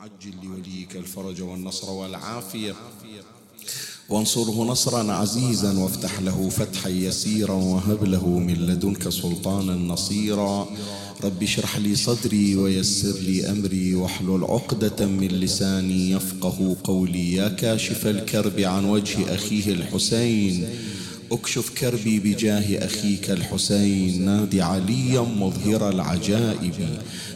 عجل لوليك الفرج والنصر والعافية. وانصره نصرا عزيزا وافتح له فتحا يسيرا وهب له من لدنك سلطانا نصيرا. رب اشرح لي صدري ويسر لي أمري واحلل عقدة من لساني يفقه قولي. يا كاشف الكرب عن وجه أخيه الحسين. اكشف كربي بجاه أخيك الحسين. نادي عليا مظهر العجائب.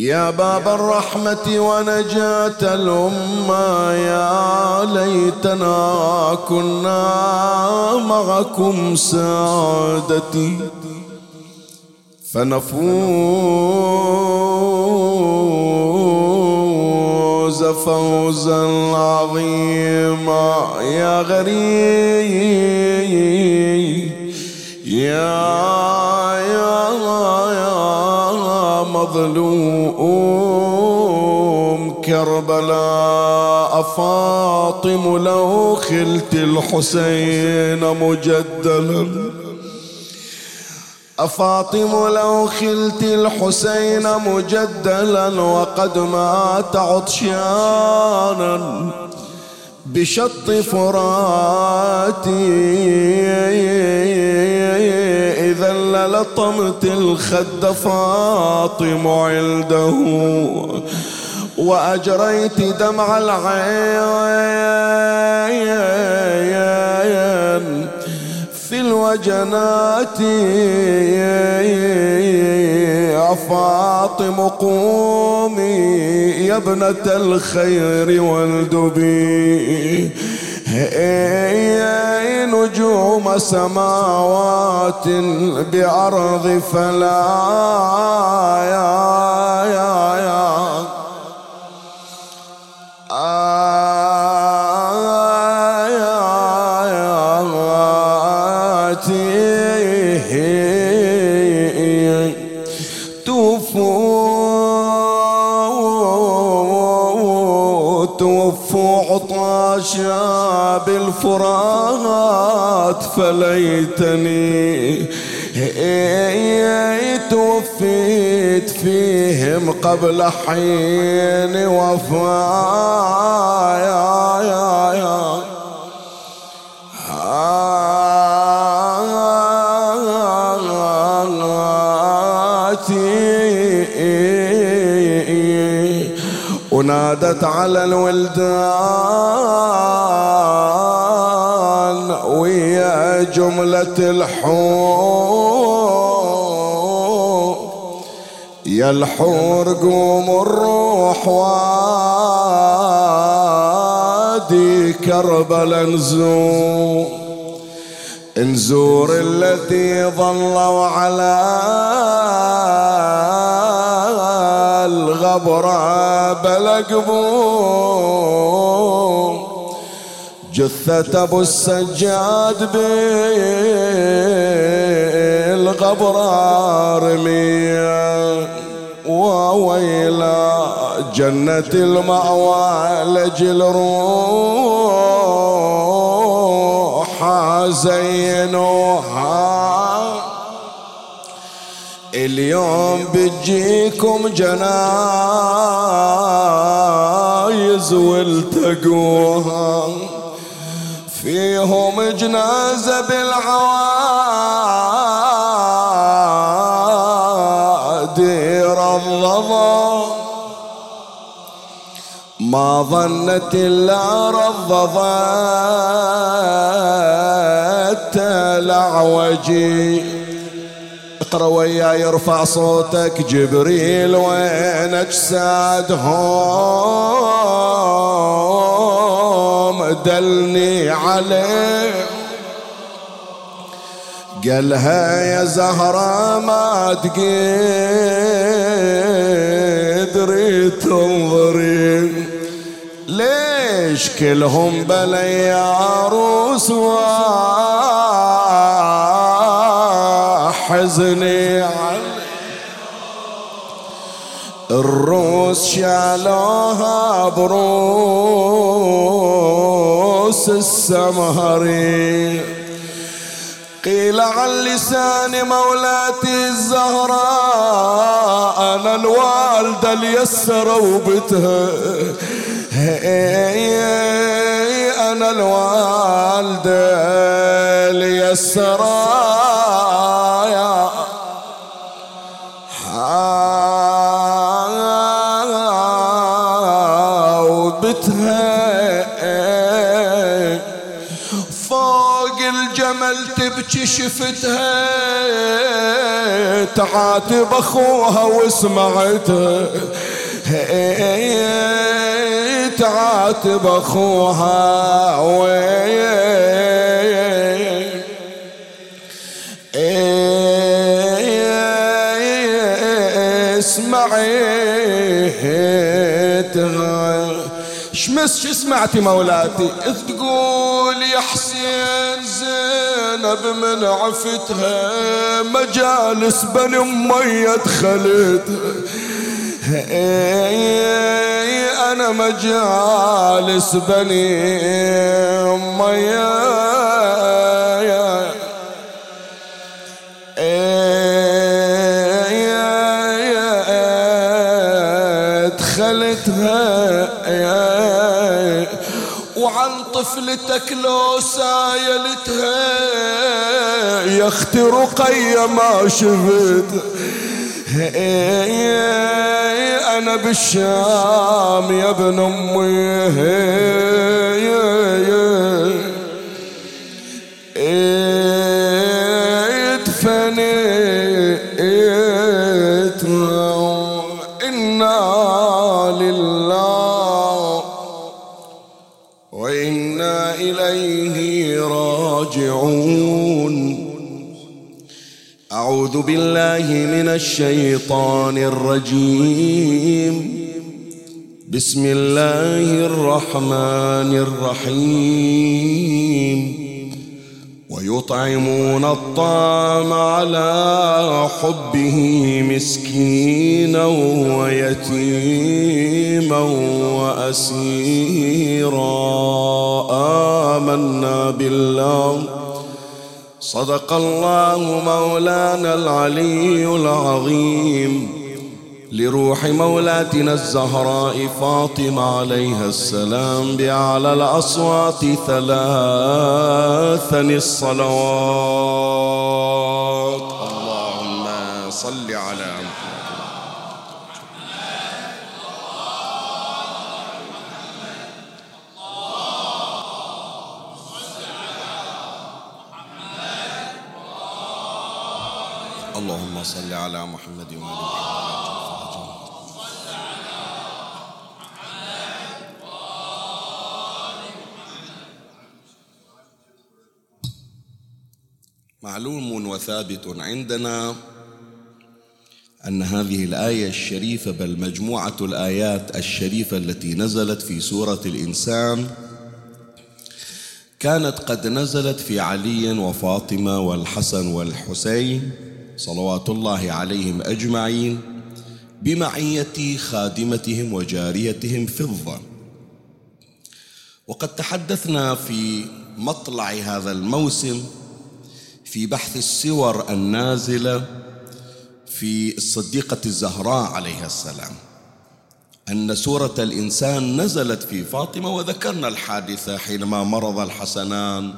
يا باب الرحمة ونجاة الأمة يا ليتنا كنا معكم سادتي. فنفوز فوزا عظيما. يا غريب يا مظلوم كربلاء فاطم لو خلت الحسين مجدلا. أفاطم لو خلت الحسين مجدلا وقد مات عطشانا. بشط فراتي. إذا للطمت الخد فاطم عنده. وأجريت دمع العين. يا فاطم قومي يا ابنة الخير والدبي. هي نجوم سماوات بعرض فلا يا يا يا عطاشا بالفرات فليتني توفيت فيهم قبل حين وفاة ونادت على الولدان ويا جملة الحور. يا الحور قوم الروح وادي كربلا نزور نزور الذي ظلوا على الغبرة بلقبو جثة أبو السجاد بالغبرة رمية. وويلا جنة المأوى لجل روحها زينوها اليوم بتجيكم جنايز والتقوها. فيهم جنازة بالعوادي رضضا ما ظنت إلا رضضت الأعوجي اقرا وياي ارفع صوتك جبريل وين أجسادهم؟ دلني عليه قالها يا زهرة ما تقدري تنظري ليش كلهم بلي يا عروس وحزني الروس شالوها بروس السمهري. قيل عن لسان مولاتي الزهراء أنا الوالدة اليسرة وبتها أنا الوالدة اليسرة تبكي شفتها تعاتب أخوها وسمعتها تعاتب أخوها اسمعيتها شمس شو سمعتي مولاتي؟ تقول يا حسين زينب من عفتها مجالس بني امي دخلت أنا مجالس بني امي دخلتها. وعن طفلتك لو سايلتها. يا أختي رقية ما شفت. أنا بالشام يا ابن أمي. أعوذ بالله من الشيطان الرجيم. بسم الله الرحمن الرحيم. ويطعمون الطعام على حبه مسكينا ويتيما وأسيرا. آمنا بالله. صدق الله مولانا العلي العظيم. لروح مولاتنا الزهراء فاطمة عليها السلام بأعلى الأصوات ثلاثا الصلوات. معلوم وثابت عندنا أن هذه الآية الشريفة بل مجموعة الآيات الشريفة التي نزلت في سورة الإنسان كانت قد نزلت في علي وفاطمة والحسن والحسين صلوات الله عليهم أجمعين بمعية خادمتهم وجاريتهم فضه وقد تحدثنا في مطلع هذا الموسم في بحث السور النازلة في الصديقة الزهراء عليها السلام أن سورة الإنسان نزلت في فاطمة وذكرنا الحادثة حينما مرض الحسنان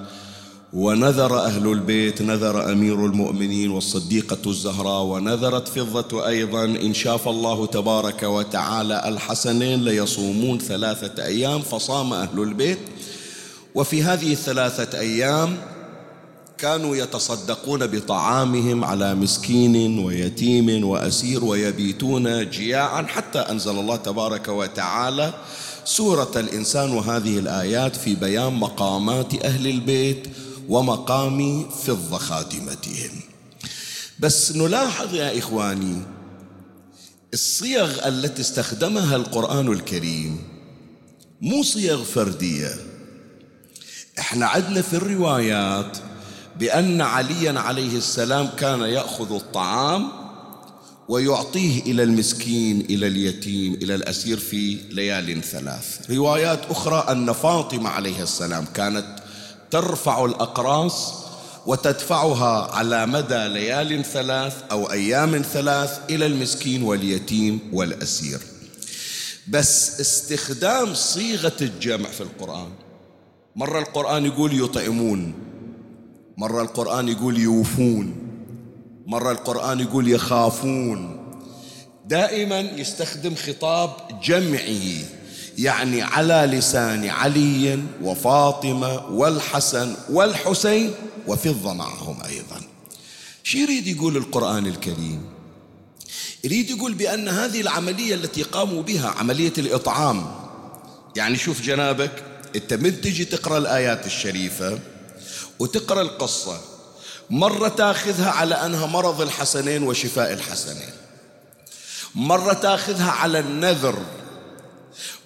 ونذر أهل البيت نذر أمير المؤمنين والصديقة الزهراء ونذرت فضة أيضا إن شاف الله تبارك وتعالى الحسنين ليصومون ثلاثة أيام فصام أهل البيت. وفي هذه الثلاثة أيام كانوا يتصدقون بطعامهم على مسكين ويتيم وأسير ويبيتون جياعا حتى أنزل الله تبارك وتعالى سورة الإنسان وهذه الآيات في بيان مقامات أهل البيت ومقام فضة خادمتهم. بس نلاحظ يا إخواني الصيغ التي استخدمها القرآن الكريم مو صيغ فردية. إحنا عندنا في الروايات بأن عليا عليه السلام كان يأخذ الطعام ويعطيه إلى المسكين إلى اليتيم إلى الأسير في ليال ثلاث. روايات أخرى أن فاطمة عليه السلام كانت ترفع الأقراص وتدفعها على مدى ليال ثلاث أو أيام ثلاث إلى المسكين واليتيم والأسير. بس استخدام صيغة الجمع في القرآن. مرة القرآن يقول يطعمون. مرة القرآن يقول يوفون مرة القرآن يقول يخافون. دائما يستخدم خطاب جمعي يعني على لسان علي وفاطمة والحسن والحسين وفضة معهم أيضا. شو يريد يقول القرآن الكريم؟ يريد يقول بأن هذه العملية التي قاموا بها عملية الإطعام يعني شوف جنابك أنت من تجي تقرأ الآيات الشريفة وتقرأ القصة. مرة تاخذها على أنها مرض الحسنين وشفاء الحسنين. مرة تاخذها على النذر.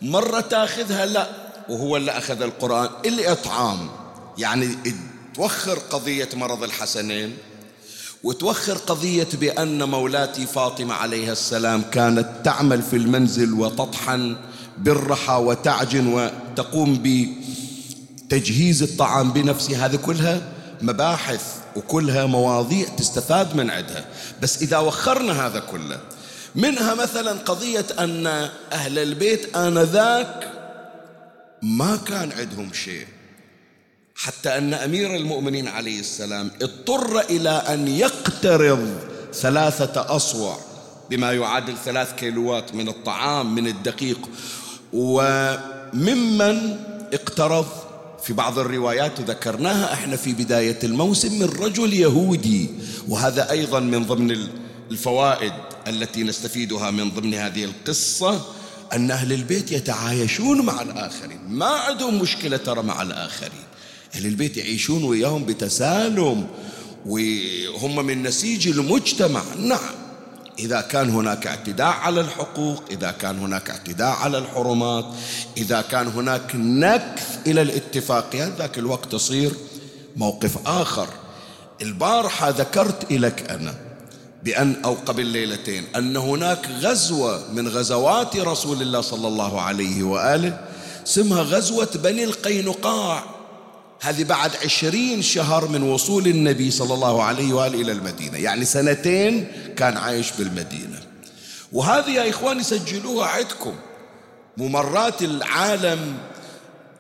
مرة تاخذها لا وهو اللي أخذ القرآن الإطعام يعني توخر قضية مرض الحسنين وتوخر قضية بأن مولاتي فاطمة عليها السلام كانت تعمل في المنزل وتطحن بالرحى وتعجن وتقوم بتجهيز الطعام بنفسها هذه كلها مباحث وكلها مواضيع تستفاد من عندها. بس إذا وخرنا هذا كله منها مثلا قضية أن أهل البيت آنذاك ما كان عندهم شيء. حتى أن أمير المؤمنين عليه السلام اضطر إلى أن يقترض ثلاثة أصوع بما يعادل ثلاث كيلوات من الطعام من الدقيق. وممن اقترض في بعض الروايات ذكرناها إحنا في بداية الموسم من رجل يهودي وهذا أيضا من ضمن الفوائد التي نستفيدها من ضمن هذه القصة أن أهل البيت يتعايشون مع الآخرين ما عندهم مشكلة ترى مع الآخرين. أهل البيت يعيشون وياهم بتسالم وهم من نسيج المجتمع. نعم. إذا كان هناك اعتداء على الحقوق إذا كان هناك اعتداء على الحرمات إذا كان هناك نكث إلى الاتفاقيات ذاك الوقت تصير موقف آخر. البارحة ذكرت لك أنا بأن أو قبل ليلتين أن هناك غزوة من غزوات رسول الله صلى الله عليه وآله اسمها غزوة بني القينقاع. هذه بعد عشرين شهر من وصول النبي صلى الله عليه وآله إلى المدينة. يعني سنتين كان عايش بالمدينة. وهذه يا إخواني سجلوها عندكم. ممرات العالم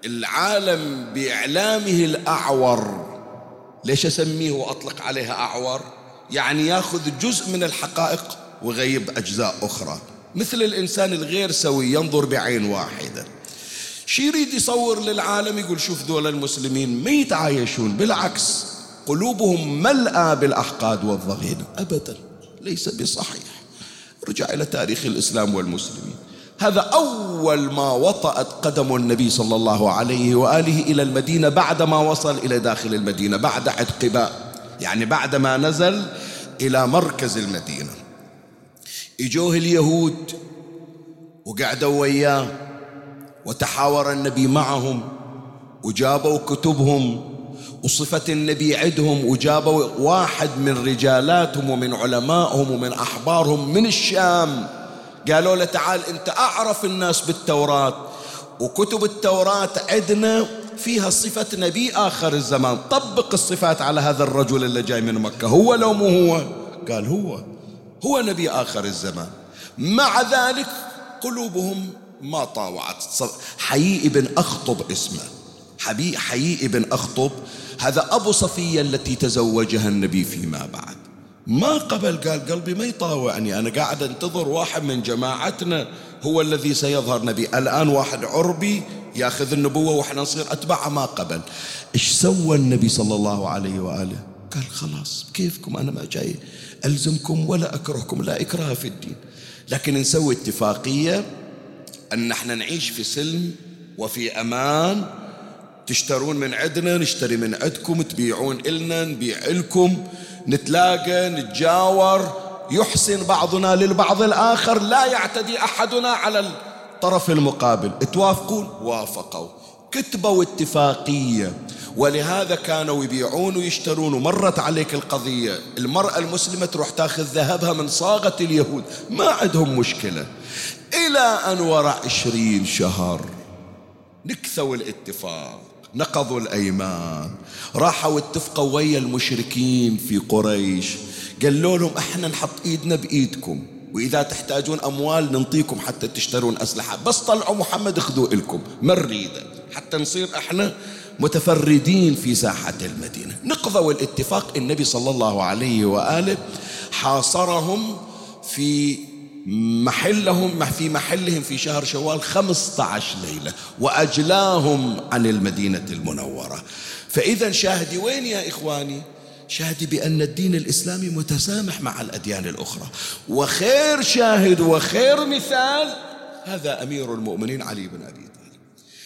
العالم بإعلامه الأعور. ليش أسميه وأطلق عليها أعور؟ يعني يأخذ جزء من الحقائق ويغيب أجزاء أخرى. مثل الإنسان الغير سوي ينظر بعين واحدة. شي يريد يصور للعالم يقول شوف ذول المسلمين ما يتعايشون بالعكس قلوبهم ملأى بالأحقاد والضغينة أبدا ليس بصحيح. رجع إلى تاريخ الإسلام والمسلمين. هذا أول ما وطأت قدم النبي صلى الله عليه وآله إلى المدينة بعدما وصل إلى داخل المدينة بعد عد قباء يعني بعد ما نزل إلى مركز المدينة. إجوه اليهود وقعدوا وياه. وتحاور النبي معهم وجابوا كتبهم وصفة النبي عندهم وجابوا واحد من رجالاتهم ومن علمائهم ومن أحبارهم من الشام. قالوا له تعال أنت أعرف الناس بالتوراة وكتب التوراة عندنا فيها صفة نبي آخر الزمان. طبق الصفات على هذا الرجل اللي جاي من مكة. هو لو مو هو؟ قال هو. هو نبي آخر الزمان. مع ذلك قلوبهم ما طاوعت. حيي ابن أخطب اسمه. حبي حيي ابن أخطب. هذا أبو صفية التي تزوجها النبي فيما بعد. ما قبل قال قلبي ما يطاوعني. أنا قاعد أنتظر واحد من جماعتنا هو الذي سيظهر نبي. الآن واحد عربي ياخذ النبوة وإحنا نصير أتباعه ما قبل. إيش سوى النبي صلى الله عليه وآله؟ قال خلاص كيفكم؟ أنا ما جاي ألزمكم ولا أكرهكم لا إكراه في الدين. لكن نسوي اتفاقية أن إحنا نعيش في سلم وفي أمان. تشترون من عندنا نشتري من عندكم تبيعون إلنا نبيع لكم. نتلاقى نتجاور. يحسن بعضنا للبعض الآخر لا يعتدي أحدنا على الطرف المقابل. توافقون؟ وافقوا. كتبوا اتفاقية ولهذا كانوا يبيعون ويشترون ومرت عليك القضية. المرأة المسلمة تروح تاخذ ذهبها من صاغة اليهود. ما عندهم مشكلة. إلى أن وراء عشرين شهر. نكثوا الاتفاق نقضوا الأيمان. راحوا اتفقوا ويا المشركين في قريش. قالوا لهم إحنا نحط إيدنا بإيدكم وإذا تحتاجون أموال ننطيكم حتى تشترون أسلحة. بس طلعوا محمد خذوا لكم ما نريده حتى نصير إحنا متفردين في ساحة المدينة. نقضوا الاتفاق. النبي صلى الله عليه وآله حاصرهم في محلهم في محلهم في شهر شوال 15 ليلة وأجلاهم عن المدينة المنورة. فإذا شاهدي وين يا إخواني؟ شاهدي بأن الدين الإسلامي متسامح مع الأديان الأخرى. وخير شاهد وخير مثال هذا أمير المؤمنين علي بن أبي طالب.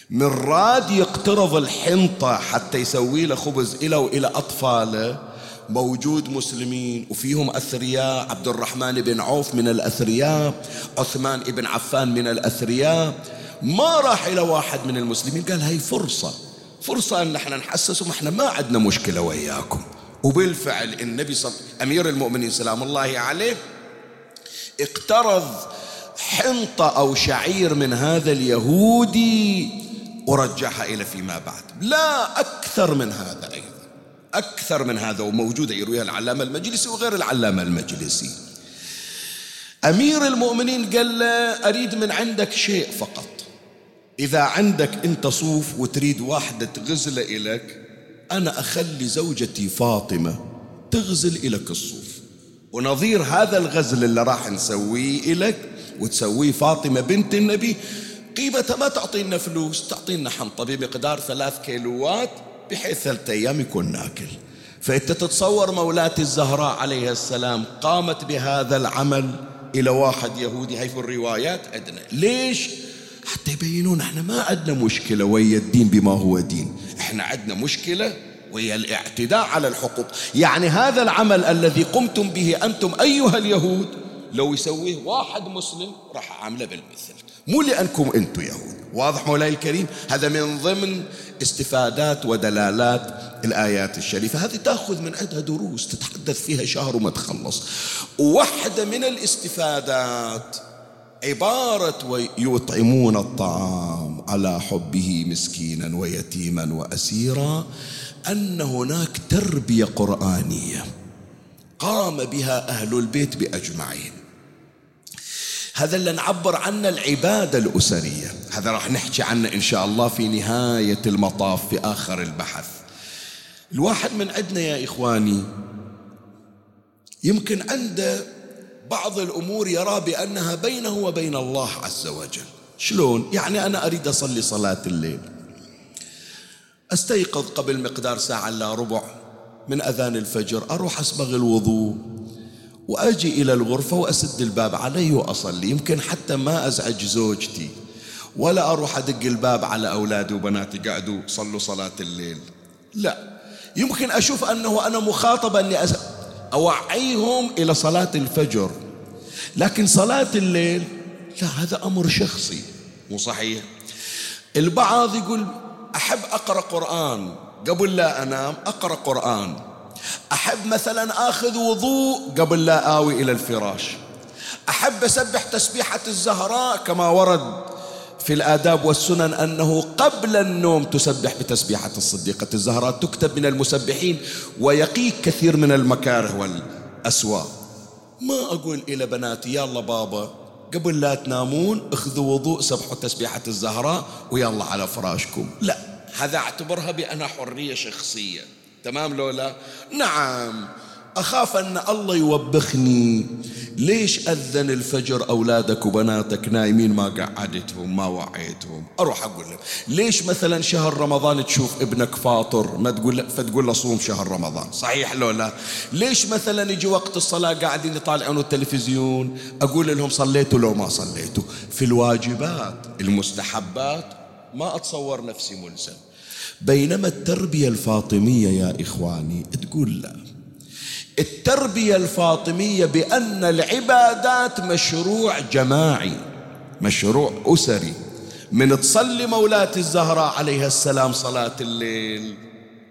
من راد يقترض الحنطة حتى يسوي له خبز إلى وإلى أطفاله موجود مسلمين وفيهم أثرياء عبد الرحمن بن عوف من الأثرياء عثمان بن عفان من الأثرياء. ما راح إلى واحد من المسلمين قال هاي فرصة فرصة أن إحنا نحسسهم إحنا ما عندنا مشكلة وياكم وبالفعل النبي صلى أمير المؤمنين سلام الله عليه اقترض حنطة أو شعير من هذا اليهودي ورجعها إلى فيما بعد. لا أكثر من هذا. أكثر من هذا وموجودة يرويها العلامة المجلسي وغير العلامة المجلسي. أمير المؤمنين قال له أريد من عندك شيء فقط. إذا عندك أنت صوف وتريد واحدة تغزل إليك أنا أخلي زوجتي فاطمة تغزل إلك الصوف. ونظير هذا الغزل اللي راح نسويه إلك وتسويه فاطمة بنت النبي قيمته ما تعطينا فلوس تعطينا حنطة بمقدار ثلاث كيلوات بحيث ثلاثة أيام يكون ناكل. فأنت تتصور مولاتي الزهراء عليها السلام قامت بهذا العمل إلى واحد يهودي هاي في الروايات عندنا. ليش؟ حتى يبينون إحنا ما عندنا مشكلة ويا الدين بما هو دين. إحنا عندنا مشكلة وهي الاعتداء على الحقوق. يعني هذا العمل الذي قمتم به أنتم أيها اليهود لو يسويه واحد مسلم راح عامله بالمثل. مو لأنكم أنتم يهود. واضح مولاي الكريم؟ هذا من ضمن استفادات ودلالات الآيات الشريفة. هذه تأخذ من عندها دروس تتحدث فيها شهر وما تخلص. واحدة من الاستفادات عبارة ويطعمون الطعام على حبه مسكينا ويتيما وأسيرا أن هناك تربية قرآنية قام بها أهل البيت بأجمعين. هذا اللي نعبر عنه العبادة الأسرية. هذا راح نحكي عنه إن شاء الله في نهاية المطاف في آخر البحث. الواحد من عندنا يا إخواني يمكن عنده بعض الأمور يرى بأنها بينه وبين الله عز وجل. شلون؟ يعني أنا أريد أصلي صلاة الليل. أستيقظ قبل مقدار ساعة إلا ربع من أذان الفجر أروح أسبغ الوضوء. وأجي إلى الغرفة وأسد الباب علي وأصلي. يمكن حتى ما أزعج زوجتي. ولا أروح أدق الباب على أولادي وبناتي قعدوا صلوا صلاة الليل. لا. يمكن أشوف أنه أنا مخاطب أني أوعيهم إلى صلاة الفجر. لكن صلاة الليل لا هذا أمر شخصي. مو صحيح؟ البعض يقول أحب أقرأ قرآن. قبل لا أنام أقرأ قرآن. أحب مثلا آخذ وضوء قبل لا آوي إلى الفراش. أحب أسبح تسبيحة الزهراء كما ورد في الآداب والسنن أنه قبل النوم تسبح بتسبيحة الصديقة الزهراء. تكتب من المسبحين ويقيك كثير من المكاره والأسواق. ما أقول إلى بناتي يلا بابا قبل لا تنامون اخذوا وضوء سبحوا تسبيحة الزهراء ويلا على فراشكم. لا هذا أعتبرها بأنها حرية شخصية. تمام لولا؟ نعم. أخاف أن الله يوبخني. ليش أذن الفجر أولادك وبناتك نايمين ما قعدتهم ما وعيتهم؟ أروح أقول لهم ليش مثلا شهر رمضان تشوف ابنك فاطر؟ ما تقول فتقول له صوم شهر رمضان. صحيح لو لا ليش مثلا يجي وقت الصلاة قاعدين يطالعون التلفزيون؟ أقول لهم صليتوا لو ما صليتوا. في الواجبات المستحبات ما أتصور نفسي ملزم. بينما التربية الفاطمية يا إخواني تقول لا. التربية الفاطمية بأن العبادات مشروع جماعي مشروع أسري. من تصلي مولاة الزهراء عليها السلام صلاة الليل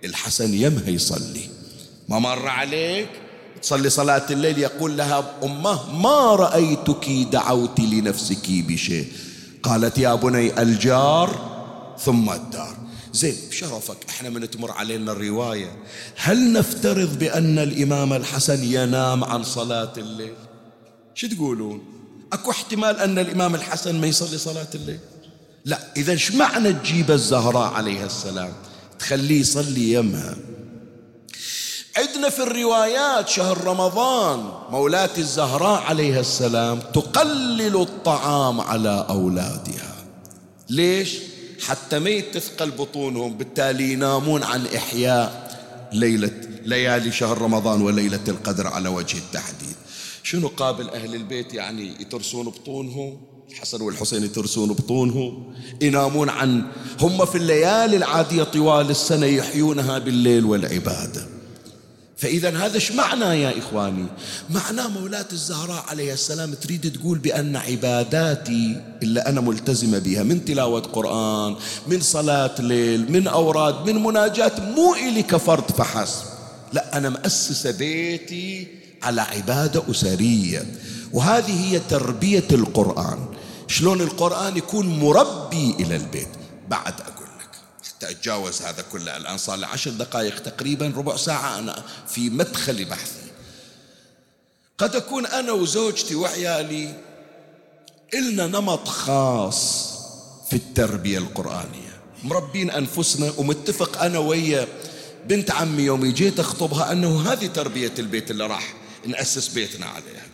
الحسن يمها يصلي. ما مر عليك؟ تصلي صلاة الليل يقول لها أمه ما رأيتك دعوت لنفسك بشيء؟ قالت يا بني الجار ثم الدار. زين بشرفك إحنا من تمر علينا الرواية. هل نفترض بأن الإمام الحسن ينام عن صلاة الليل؟ شو تقولون؟ أكو احتمال أن الإمام الحسن ما يصلي صلاة الليل؟ لا إذا إيش معنى تجيب الزهراء عليها السلام؟ تخليه يصلي يمها. عندنا في الروايات شهر رمضان مولاة الزهراء عليها السلام تقلل الطعام على أولادها. ليش؟ حتى ما يتثقل بطونهم بالتالي ينامون عن إحياء ليلة ليالي شهر رمضان وليلة القدر على وجه التحديد. شنو قابل أهل البيت يعني يترسون بطونهم؟ الحسن والحسين يترسون بطونهم ينامون عن هم في الليالي العادية طوال السنة يحيونها بالليل والعبادة. فإذا هذا إيش معنى يا إخواني؟ معناه مولاة الزهراء عليه السلام تريد تقول بأن عباداتي اللي أنا ملتزمة بها من تلاوة قرآن من صلاة ليل من أوراد من مناجات مو إلي كفرد فحسب. لا أنا مؤسسة بيتي على عبادة أسرية. وهذه هي تربية القرآن. شلون القرآن يكون مربي إلى البيت؟ بعد أقول حتى أتجاوز هذا كله. الآن صار لي عشر دقائق تقريبا ربع ساعة أنا في مدخل بحثي. قد أكون أنا وزوجتي وعيالي إلنا نمط خاص في التربية القرآنية. مربين أنفسنا ومتفق أنا ويا بنت عمي يوم جيت أخطبها أنه هذه تربية البيت اللي راح نأسس بيتنا عليها.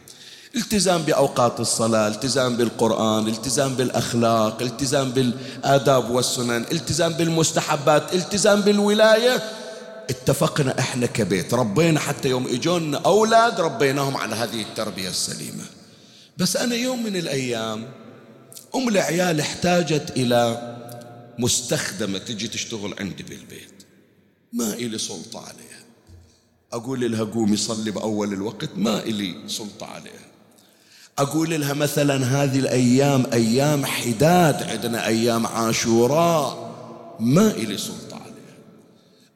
التزام بأوقات الصلاة التزام بالقرآن التزام بالأخلاق التزام بالآداب والسنن التزام بالمستحبات التزام بالولاية. اتفقنا إحنا كبيت ربينا حتى يوم إجونا أولاد ربيناهم على هذه التربية السليمة. بس أنا يوم من الأيام أم العيال احتاجت إلى مستخدمة تجي تشتغل عندي بالبيت. ما إلي سلطة عليها. أقول لها قومي صلي بأول الوقت ما إلي سلطة عليها. أقول لها مثلا هذه الأيام أيام حداد عندنا أيام عاشوراء ما إلي سلطة عليها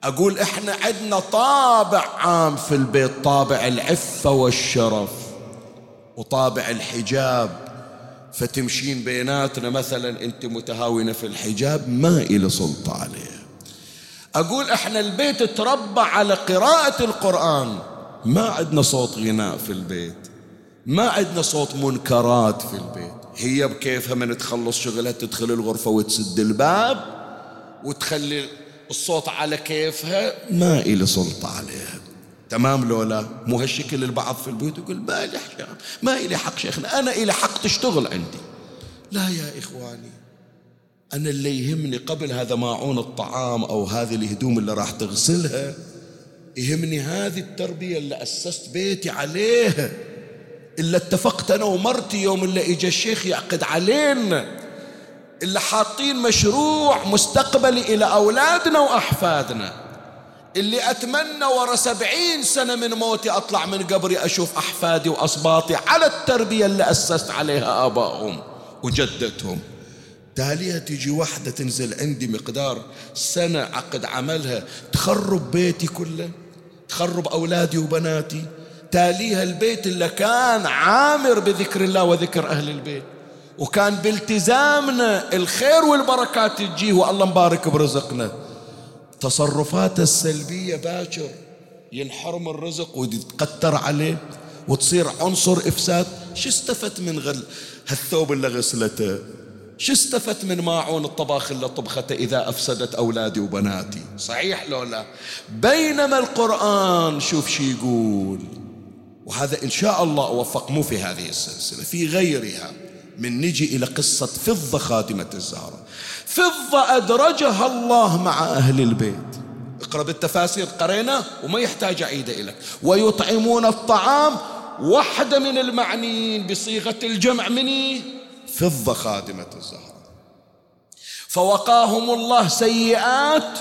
أقول إحنا عندنا طابع عام في البيت طابع العفة والشرف وطابع الحجاب. فتمشين بيناتنا مثلا أنت متهاونة في الحجاب ما إلي سلطة عليها أقول إحنا البيت تربى على قراءة القرآن ما عندنا صوت غناء في البيت. ما عندنا صوت منكرات في البيت. هي بكيفها من تخلص شغلها تدخل الغرفة وتسد الباب وتخلي الصوت على كيفها. ما إلي سلطة عليها. تمام لولا؟ مو هالشكل البعض في البيوت يقول ما إلي حق ما إلي حق شيخنا. أنا إلي حق تشتغل عندي. لا يا إخواني أنا اللي يهمني قبل هذا ماعون الطعام أو هذه الهدوم اللي راح تغسلها يهمني هذه التربية اللي أسست بيتي عليها. إلا اتفقت أنا ومرتي يوم اللي إجا الشيخ يعقد علينا اللي حاطين مشروع مستقبلي إلى أولادنا وأحفادنا اللي أتمنى ورا سبعين سنة من موتي أطلع من قبري أشوف أحفادي وأصباطي على التربية اللي أسست عليها آبائهم وجدتهم. تاليها تيجي واحدة تنزل عندي مقدار سنة عقد عملها تخرب بيتي كله تخرب أولادي وبناتي تاليها البيت اللي كان عامر بذكر الله وذكر أهل البيت. وكان بالتزامنا الخير والبركات تجيه والله مبارك برزقنا. تصرفاته السلبية باكر. ينحرم الرزق ويتقتر عليه وتصير عنصر إفساد. شو استفدت من غل هالثوب اللي غسلته؟ شو استفدت من ماعون الطباخ اللي طبخته إذا أفسدت أولادي وبناتي؟ صحيح لو لا؟ بينما القرآن شوف شو يقول وهذا إن شاء الله أوفق مو في هذه السلسلة في غيرها من نجي إلى قصة فضة خاتمة الزهرة. فضة أدرجها الله مع أهل البيت. اقرأ بالتفاسير قرينا وما يحتاج أعيد لك ويطعمون الطعام واحدة من المعنيين بصيغة الجمع مني فضة خادمة الزهرة. فوقاهم الله سيئات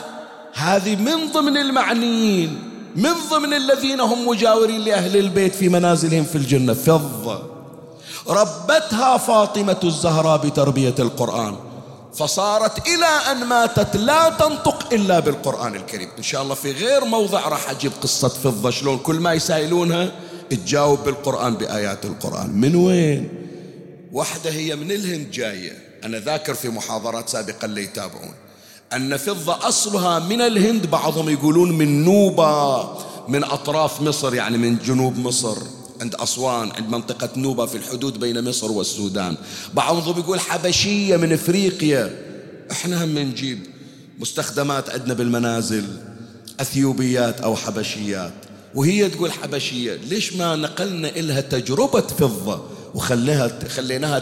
هذه من ضمن المعنيين. من ضمن الذين هم مجاورين لأهل البيت في منازلهم في الجنة فضة ربتها فاطمة الزهراء بتربية القرآن. فصارت إلى أن ماتت لا تنطق إلا بالقرآن الكريم. إن شاء الله في غير موضع راح أجيب قصة فضة. شلون كل ما يسائلونها تجاوب بالقرآن بآيات القرآن. من وين؟ واحدة هي من الهند جاية. أنا ذاكر في محاضرات سابقة اللي يتابعون. أن فضة أصلها من الهند بعضهم يقولون من نوبة من أطراف مصر يعني من جنوب مصر عند أسوان عند منطقة نوبة في الحدود بين مصر والسودان. بعضهم يقول حبشية من إفريقيا. إحنا هم نجيب مستخدمات عندنا بالمنازل أثيوبيات أو حبشيات. وهي تقول حبشية ليش ما نقلنا إلها تجربة فضة؟ وخليها خليناها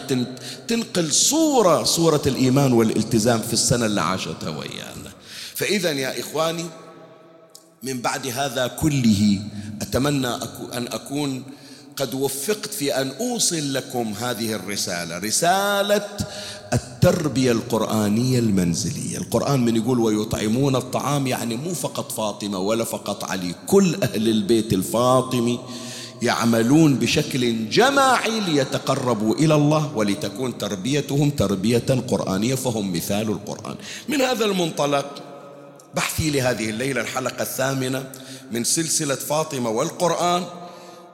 تنقل صورة صورة الإيمان والالتزام في السنة اللي عاشتها ويانا فإذا يا إخواني من بعد هذا كله أتمنى أن أكون قد وفقت في أن أوصل لكم هذه الرسالة. رسالة التربية القرآنية المنزلية. القرآن من يقول ويطعمون الطعام يعني مو فقط فاطمة ولا فقط علي كل أهل البيت الفاطمي يعملون بشكل جماعي ليتقربوا إلى الله ولتكون تربيتهم تربية قرآنية فهم مثال القرآن. من هذا المنطلق بحثي لهذه الليلة الحلقة الثامنة من سلسلة فاطمة والقرآن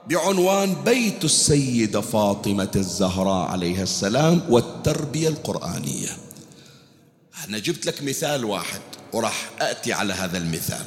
بعنوان بيت السيدة فاطمة الزهراء عليها السلام والتربية القرآنية. أنا جبت لك مثال واحد وراح أتي على هذا المثال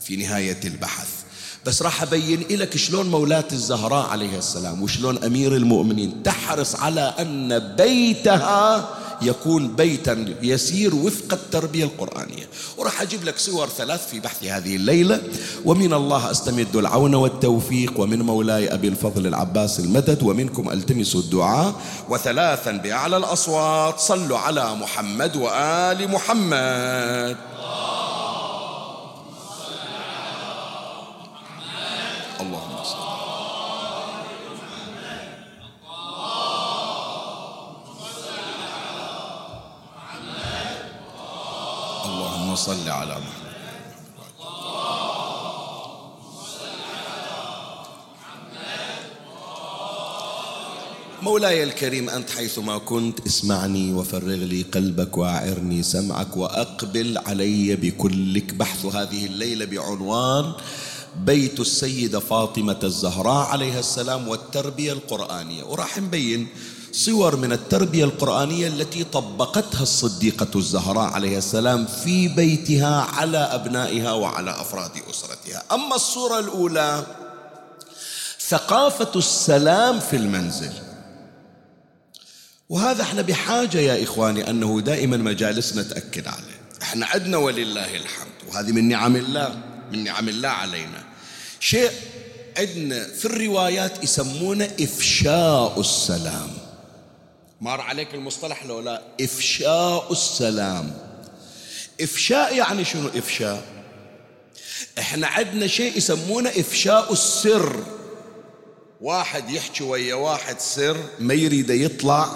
في نهاية البحث. بس راح أبين لك شلون مولاة الزهراء عليها السلام وشلون أمير المؤمنين. تحرص على أن بيتها يكون بيتا يسير وفق التربية القرآنية. وراح أجيب لك صور ثلاث في بحث هذه الليلة. ومن الله أستمد العون والتوفيق ومن مولاي أبي الفضل العباس المدد ومنكم ألتمس الدعاء. وثلاثا بأعلى الأصوات صلوا على محمد وآل محمد. صل على محمد. مولاي الكريم أنت حيثما كنت اسمعني وفرغ لي قلبك وأعرني سمعك وأقبل علي بكلك. بحث هذه الليلة بعنوان بيت السيدة فاطمة الزهراء عليها السلام والتربية القرآنية. وراح نبين صور من التربية القرآنية التي طبقتها الصديقة الزهراء عليه السلام في بيتها على أبنائها وعلى أفراد أسرتها. أما الصورة الأولى ثقافة السلام في المنزل. وهذا إحنا بحاجة يا إخواني أنه دائما مجالسنا تأكد عليه. إحنا عدنا ولله الحمد وهذه من نعم الله من نعم الله علينا. شيء عندنا في الروايات يسمونه إفشاء السلام. مر عليك المصطلح لو لا؟ إفشاء السلام. إفشاء يعني شنو إفشاء؟ إحنا عندنا شيء يسمونه إفشاء السر. واحد يحكي ويا واحد سر. ما يريد يطلع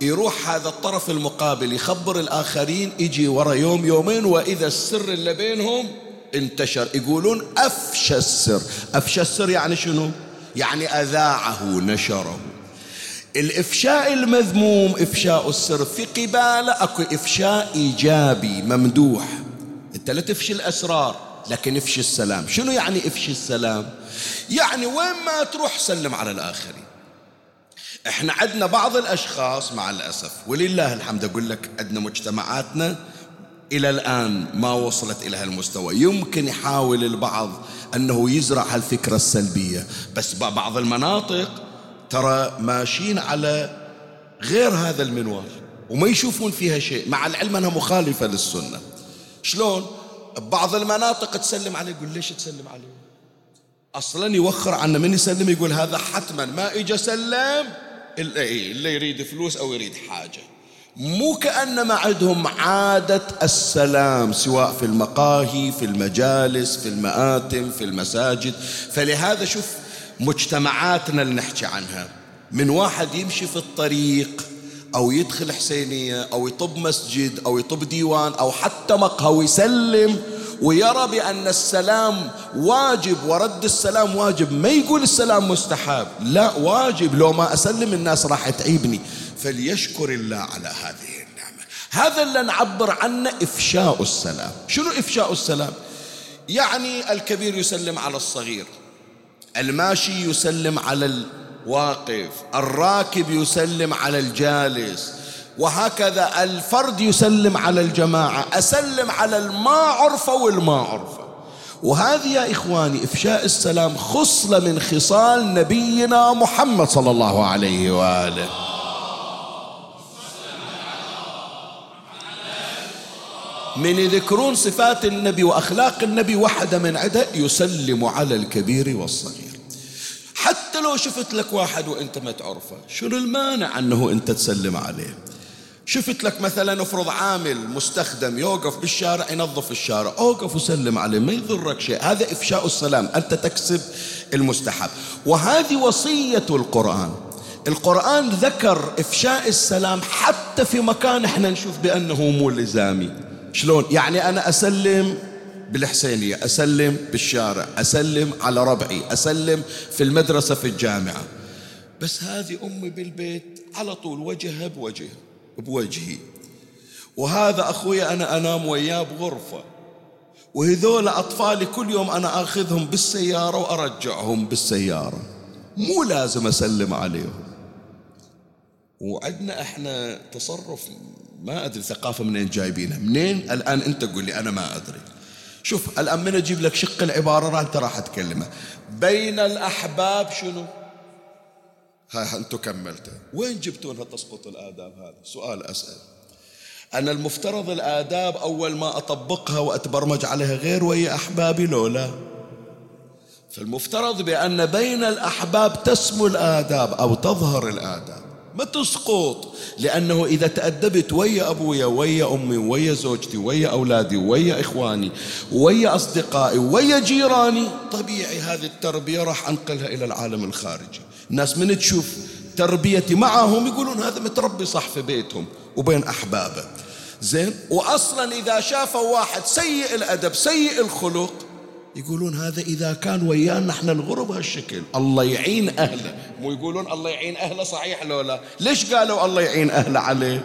يروح هذا الطرف المقابل يخبر الآخرين يجي ورا يوم يومين وإذا السر اللي بينهم انتشر. يقولون أفشى السر. أفشى السر يعني شنو؟ يعني أذاعه نشره. الإفشاء المذموم إفشاء السر في قبالة أكو إفشاء إيجابي ممدوح. أنت لا تفشي الأسرار لكن إفشي السلام. شنو يعني إفشي السلام؟ يعني وين ما تروح سلم على الآخرين. إحنا عندنا بعض الأشخاص مع الأسف ولله الحمد أقول لك عندنا مجتمعاتنا إلى الآن ما وصلت إلى هالمستوى. يمكن يحاول البعض أنه يزرع هالفكرة السلبية بس بعض المناطق ترى ماشيين على غير هذا المنوال وما يشوفون فيها شيء مع العلم أنها مخالفة للسنة. شلون؟ ببعض المناطق تسلم عليه يقول ليش تسلم عليه؟ أصلا يوخر عنه من يسلم يقول هذا حتما ما إجا سلم إلا إيه إلا يريد فلوس أو يريد حاجة. مو كأنما عندهم عادة السلام سواء في المقاهي في المجالس في المآتم في المساجد. فلهذا شوف مجتمعاتنا اللي نحكي عنها. من واحد يمشي في الطريق أو يدخل حسينية أو يطب مسجد أو يطب ديوان أو حتى مقهى ويسلم ويرى بأن السلام واجب ورد السلام واجب. ما يقول السلام مستحب لا واجب. لو ما أسلم الناس راح تعيبني. فليشكر الله على هذه النعمة. هذا اللي نعبر عنه إفشاء السلام. شنو إفشاء السلام؟ يعني الكبير يسلم على الصغير. الماشي يسلم على الواقف الراكب يسلم على الجالس وهكذا الفرد يسلم على الجماعة أسلم على الما عرفة والما عرفة. وهذه يا إخواني إفشاء السلام خصلة من خصال نبينا محمد صلى الله عليه وآله. من يذكرون صفات النبي وأخلاق النبي وحدة من عدة يسلم على الكبير والصغير. حتى لو شفت لك واحد وانت ما تعرفه شنو المانع انه انت تسلم عليه؟ شفت لك مثلا افرض عامل مستخدم يوقف بالشارع ينظف الشارع اوقف وسلم عليه ما يضرك شيء. هذا إفشاء السلام أنت تكسب المستحب. وهذه وصية القرآن. القرآن ذكر إفشاء السلام حتى في مكان إحنا نشوف بأنه مو لزامي شلون؟ يعني أنا أسلم بالحسينية أسلم بالشارع أسلم على ربعي أسلم في المدرسة في الجامعة. بس هذه أمي بالبيت على طول وجهها بوجه بوجهي. وهذا أخوي أنا أنام وياه بغرفة. وهذول أطفالي كل يوم أنا أخذهم بالسيارة وأرجعهم بالسيارة. مو لازم أسلم عليهم. وعندنا إحنا تصرف ما أدري ثقافة منين جايبينها. منين؟ الآن أنت قول لي أنا ما أدري. شوف الآن من أجيب لك شق العبارة؟ أنت راح تكلمه بين الأحباب شنو؟ ها أنتم كملتوا وين جبتونها تسقط الآداب هذه سؤال أسأل. أنا المفترض الآداب أول ما أطبقها وأتبرمج عليها غير ويا أحبابي؟ لو لا. فالمفترض بأن بين الأحباب تسمو الآداب أو تظهر الآداب. ما تسقط؟ لأنه إذا تأدبت ويا أبويا ويا أمي ويا زوجتي ويا أولادي ويا إخواني ويا أصدقائي ويا جيراني طبيعي هذه التربية راح أنقلها إلى العالم الخارجي. الناس من تشوف تربيتي معهم يقولون هذا متربي صح في بيتهم وبين أحبابه. زين؟ وأصلا إذا شافوا واحد سيء الأدب سيء الخلق يقولون هذا إذا كان ويانا إحنا نغرب هالشكل. الله يعين أهله. مو يقولون الله يعين أهله صحيح لو لا. ليش قالوا الله يعين أهله عليه؟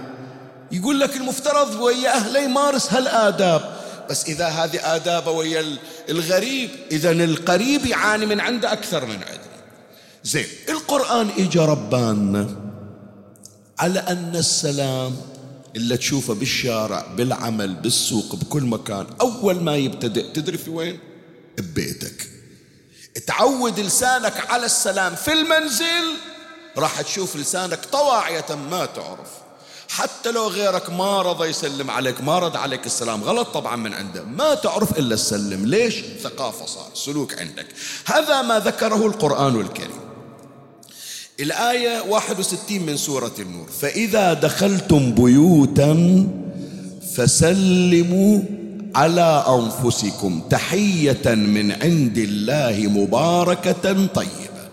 يقول لك المفترض ويا أهله يمارس هالآداب. بس إذا هذه آدابه ويا الغريب إذا القريب يعاني من عنده أكثر من عنده زين القرآن إجا ربان. على أن السلام اللي تشوفه بالشارع بالعمل بالسوق بكل مكان أول ما يبتدئ تدري في وين؟ ببيتك. تعود لسانك على السلام في المنزل راح تشوف لسانك طواعية ما تعرف. حتى لو غيرك ما رضى يسلم عليك ما رد عليك السلام غلط طبعا من عنده. ما تعرف إلا السلم ليش؟ ثقافة صار سلوك عندك. هذا ما ذكره القرآن الكريم. الآية 61 من سورة النور. فإذا دخلتم بيوتا فسلموا على أنفسكم تحية من عند الله مباركة طيبة.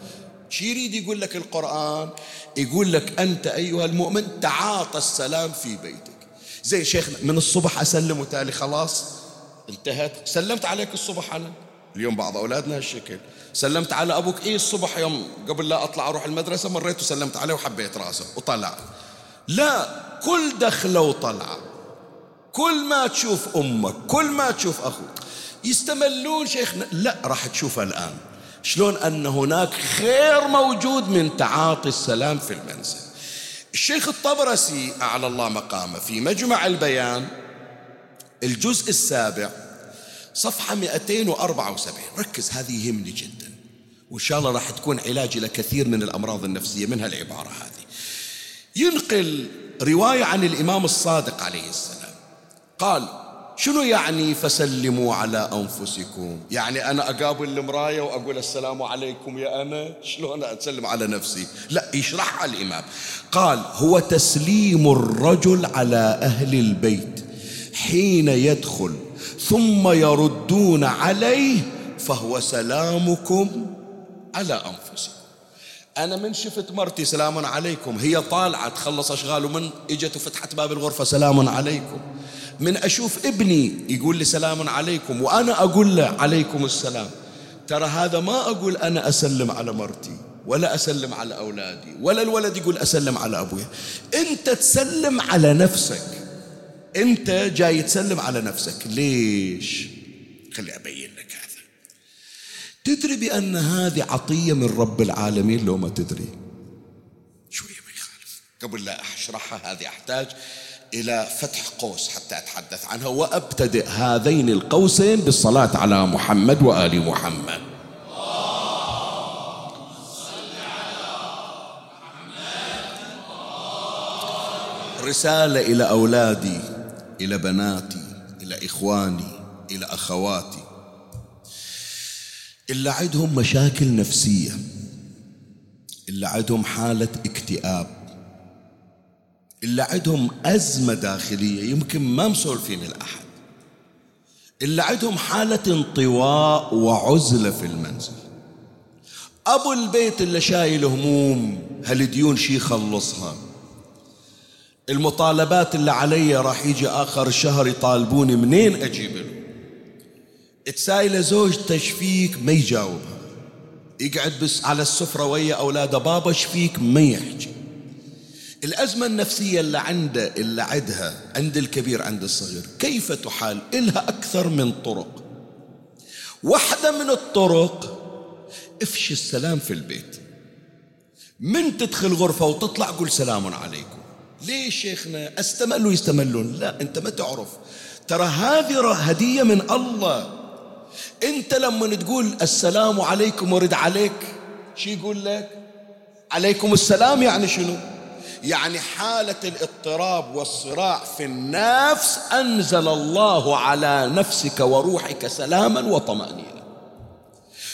شي يريد يقول لك القرآن يقول لك أنت أيها المؤمن تعاطى السلام في بيتك. زي شيخنا من الصبح أسلم وتالي خلاص انتهت. سلمت عليك الصبح أنا؟ اليوم بعض أولادنا هالشكل. سلمت على أبوك؟ إيه الصبح يوم قبل لا أطلع أروح المدرسة مريت وسلمت عليه وحبيت رأسه وطلع. لا كل دخلة وطلعة. كل ما تشوف أمك كل ما تشوف أخوك يستملون شيخنا لا راح تشوفها الآن. شلون أن هناك خير موجود من تعاطي السلام في المنزل. الشيخ الطبرسي أعلى الله مقامه في مجمع البيان الجزء السابع صفحة 274 ركز هذه يهمني جدا. وإن شاء الله راح تكون علاج لكثير من الأمراض النفسية. منها العبارة هذه. ينقل رواية عن الإمام الصادق عليه السلام. قال شنو يعني فسلموا على أنفسكم؟ يعني أنا أقابل المراية وأقول السلام عليكم يا أنا شلون أسلم على نفسي؟ لا يشرحها الإمام. قال هو تسليم الرجل على أهل البيت حين يدخل ثم يردون عليه فهو سلامكم على أنفسكم. أنا من شفت مرتي سلام عليكم هي طالعة تخلص أشغال ومن إجت وفتحت باب الغرفة سلام عليكم. من أشوف ابني يقول لي سلام عليكم وأنا أقول له عليكم السلام. ترى هذا ما أقول أنا أسلم على مرتي ولا أسلم على أولادي ولا الولد يقول أسلم على أبوي. أنت تسلم على نفسك. أنت جاي تسلم على نفسك. ليش؟ خلي أبين لك هذا. تدري بأن هذه عطية من رب العالمين لو ما تدري؟ شوية ما يخالف. قبل لا أشرحها هذه أحتاج إلى فتح قوس حتى أتحدث عنها وأبتدئ هذين القوسين بالصلاة على محمد وآل محمد. رسالة إلى أولادي إلى بناتي إلى إخواني إلى أخواتي. اللي عندهم مشاكل نفسية اللي عندهم حالة اكتئاب اللي عندهم أزمة داخلية يمكن ما مسولفين الأحد. اللي عندهم حالة انطواء وعزلة في المنزل. أبو البيت اللي شايل هموم هالديون شي يخلصها؟ المطالبات اللي علي راح يجي آخر الشهر يطالبوني منين أجيب له؟ تسايله زوجته شفيك ما يجاوبها. يقعد بس على السفرة ويا أولاده بابا شفيك ما يحكي الأزمة النفسية اللي عنده اللي عندها عند الكبير عند الصغير كيف تحال؟ إلها أكثر من طرق. واحدة من الطرق افشي السلام في البيت. من تدخل غرفة وتطلع قل سلام عليكم. ليش شيخنا؟ أستملوا يستملون. لا أنت ما تعرف. ترى هذه هدية من الله. أنت لما تقول السلام عليكم ورد عليك شو يقول لك؟ عليكم السلام يعني شنو؟ يعني حالة الاضطراب والصراع في النفس أنزل الله على نفسك وروحك سلاما وطمأنينة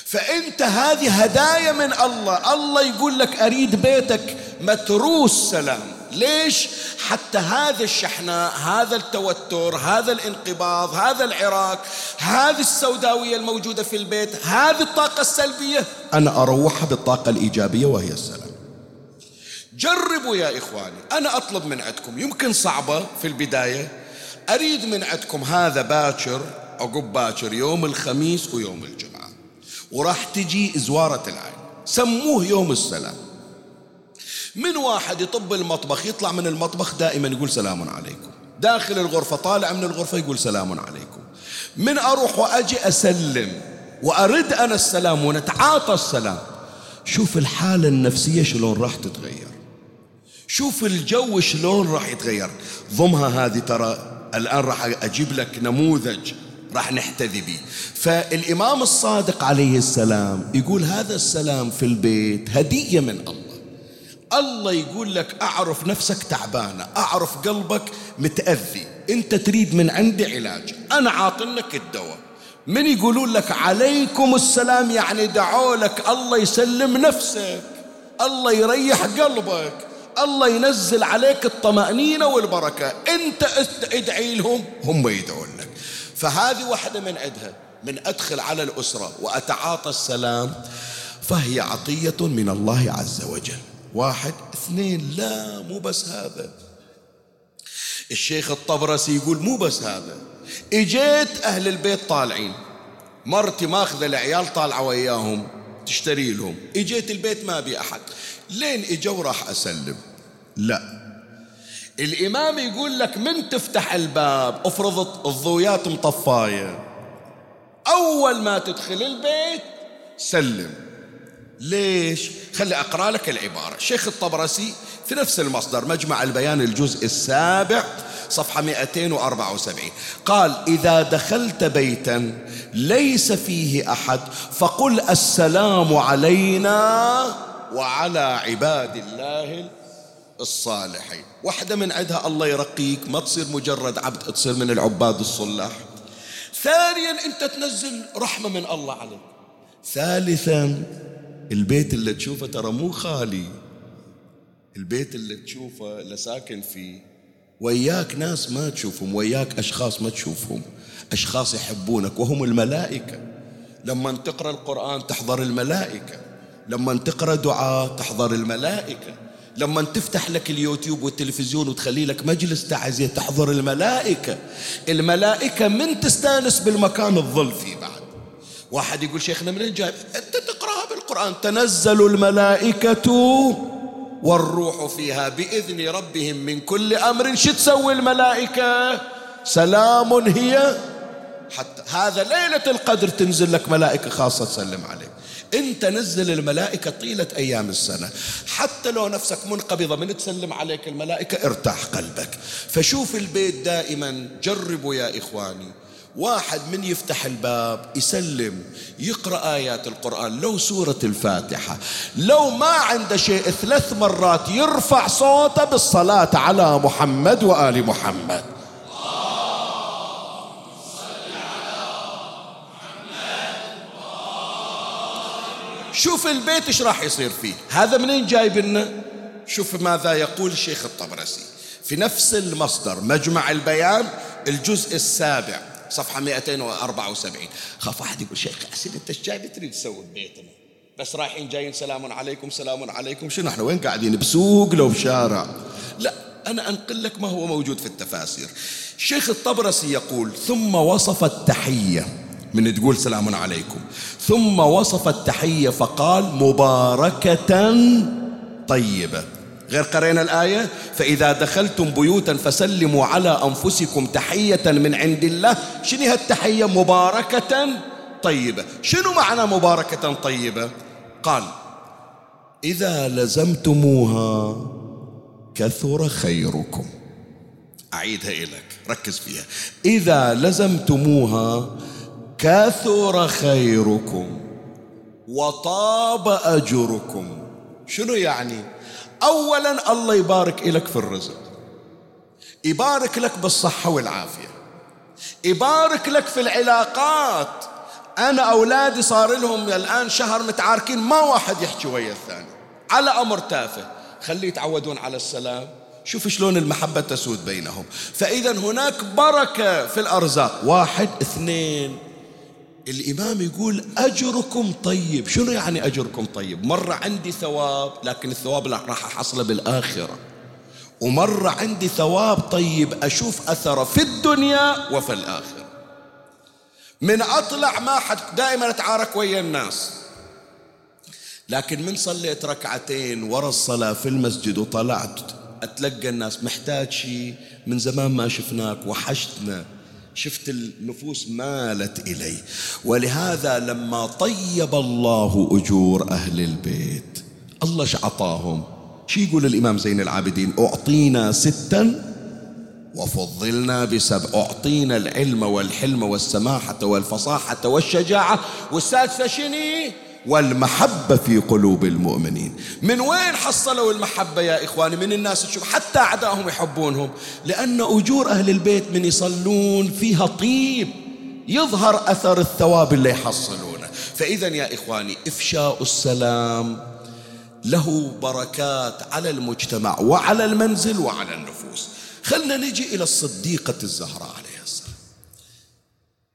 فأنت هذه هدايا من الله. الله يقول لك أريد بيتك متروس سلام. ليش؟ حتى هذا الشحناء هذا التوتر هذا الانقباض هذا العراك هذه السوداوية الموجودة في البيت هذه الطاقة السلبية. أنا أروحها بالطاقة الإيجابية وهي السلام. جربوا يا إخواني أنا أطلب من عندكم يمكن صعبة في البداية أريد من عندكم هذا باكر عقب باكر يوم الخميس ويوم الجمعة. وراح تجي زوارة العين سموه يوم السلام. من واحد يطب المطبخ يطلع من المطبخ دائما يقول سلام عليكم. داخل الغرفة طالع من الغرفة يقول سلام عليكم. من أروح وأجي أسلم وأرد أنا السلام ونتعاطى السلام. شوف الحالة النفسية شلون راح تتغير. شوف الجو شلون راح يتغير. ضمها هذه ترى الآن راح أجيب لك نموذج راح نحتذي به. فالإمام الصادق عليه السلام يقول هذا السلام في البيت هدية من الله. الله يقول لك أعرف نفسك تعبانة أعرف قلبك متأذي. أنت تريد من عندي علاج أنا عاطنك الدواء. من يقولون لك عليكم السلام يعني دعوا لك الله يسلم نفسك الله يريح قلبك. الله ينزل عليك الطمأنينة والبركة. أنت ادعي لهم هم يدعون لك. فهذه واحدة من عندها. من أدخل على الأسرة وأتعاطى السلام فهي عطية من الله عز وجل. واحد اثنين لا مو بس هذا. الشيخ الطبرسي يقول مو بس هذا. إجيت أهل البيت طالعين. مرتي ماخذة العيال طالعة وياهم تشتري لهم. إجيت البيت ما أبي أحد. لين اجوا راح أسلم. لا. الإمام يقول لك من تفتح الباب؟ افرض الضويات مطفاية. أول ما تدخل البيت سلم. ليش؟ خلي أقرأ لك العبارة. الشيخ الطبرسي في نفس المصدر مجمع البيان الجزء السابع صفحة 274 قال إذا دخلت بيتا ليس فيه أحد فقل السلام علينا وعلى عباد الله الصالحين. واحدة من عندها الله يرقيك ما تصير مجرد عبد تصير من العباد الصلاح. ثانيا أنت تنزل رحمة من الله عليك. ثالثا البيت اللي تشوفه ترى مو خالي. البيت اللي تشوفه اللي ساكن فيه. وياك ناس ما تشوفهم وياك أشخاص ما تشوفهم. أشخاص يحبونك وهم الملائكة. لما تقرأ القرآن تحضر الملائكة. لما تقرأ دعاء تحضر الملائكة. لما تفتح لك اليوتيوب والتلفزيون وتخلي لك مجلس تعزية تحضر الملائكة. الملائكة من تستأنس بالمكان الظل فيه بعد. واحد يقول شيخنا من جايب أنت تقرأها بالقرآن. تنزل الملائكة والروح فيها بإذن ربهم من كل أمر. شو تسوي الملائكة؟ سلام هي حتى هذا ليلة القدر تنزل لك ملائكة خاصة تسلم عليك. انت نزل الملائكة طيلة أيام السنة. حتى لو نفسك منقبضة من تسلم عليك الملائكة ارتاح قلبك. فشوف البيت دائما. جربوا يا إخواني. واحد من يفتح الباب يسلم يقرأ آيات القرآن لو سورة الفاتحة. لو ما عنده شيء ثلاث مرات يرفع صوته بالصلاة على محمد وآل محمد. شوف البيت إيش راح يصير فيه. هذا منين جايب لنا؟ شوف ماذا يقول الشيخ الطبرسي. في نفس المصدر مجمع البيان الجزء السابع صفحة 274 خاف واحد يقول شيخ أسئلة أنت إيش جاي تريد تسوي ببيتنا بس رايحين جايين سلام عليكم سلام عليكم. شنو إحنا وين قاعدين؟ بسوق لو بشارع لا أنا أنقل لك ما هو موجود في التفاسير. الشيخ الطبرسي يقول ثم وصف التحية. من تقول سلام عليكم. ثم وصف التحية فقال مباركة طيبة. غير قرينا الآية؟ فإذا دخلتم بيوتا فسلموا على أنفسكم تحية من عند الله. شنو هالتحية مباركة طيبة. شنو معنى مباركة طيبة؟ قال إذا لزمتموها كثر خيركم. أعيدها إليك. ركز فيها. إذا لزمتموها كثر خيركم وطاب أجركم. شنو يعني؟ أولا الله يبارك لك في الرزق. يبارك لك بالصحة والعافية. يبارك لك في العلاقات. أنا أولادي صار لهم الآن شهر متعاركين ما واحد يحكي ويا الثاني. على أمر تافه. خليه يتعودون على السلام. شوف شلون المحبة تسود بينهم. فإذا هناك بركة في الأرزاق. واحد اثنين. الإمام يقول أجركم طيب. شنو يعني أجركم طيب؟ مرة عندي ثواب لكن الثواب راح أحصله بالآخرة. ومرة عندي ثواب طيب أشوف أثره في الدنيا وفي الآخرة. من أطلع ما حد دائما أتعارك ويا الناس. لكن من صليت ركعتين ورا الصلاة في المسجد وطلعت أتلقى الناس محتاج شيء من زمان ما شفناك وحشتنا. شفت النفوس مالت إلي. ولهذا لما طيب الله أجور أهل البيت الله عطاهم شو يقول الإمام زين العابدين؟ أعطينا ستا وفضلنا بسبع. أعطينا العلم والحلم والسماحة والفصاحة والشجاعة. والسادسة شني والمحبة في قلوب المؤمنين. من وين حصلوا المحبة يا إخواني؟ من الناس تشوف حتى أعدائهم يحبونهم لأن أجور أهل البيت من يصلون فيها طيب يظهر أثر الثواب اللي يحصلونه. فإذا يا إخواني إفشاء السلام له بركات على المجتمع وعلى المنزل وعلى النفوس. خلنا نجي إلى الصديقة الزهراء.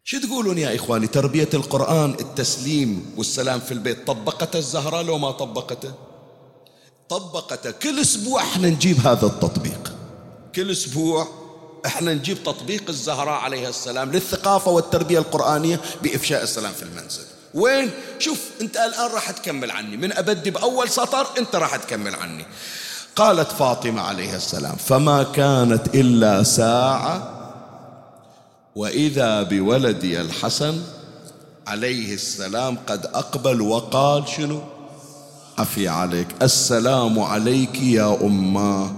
شو تقولون يا إخواني؟ تربية القرآن التسليم والسلام في البيت طبقته الزهراء لو ما طبقته؟ طبقته. كل أسبوع إحنا نجيب هذا التطبيق. كل أسبوع إحنا نجيب تطبيق الزهراء عليها السلام للثقافة والتربية القرآنية بإفشاء السلام في المنزل. وين؟ شوف أنت الآن راح تكمل عني. من أبدي بأول سطر أنت راح تكمل عني. قالت فاطمة عليها السلام فما كانت إلا ساعة وإذا بولدي الحسن عليه السلام قد أقبل وقال شنو؟ عفي عليك. السلام عليك يا أماه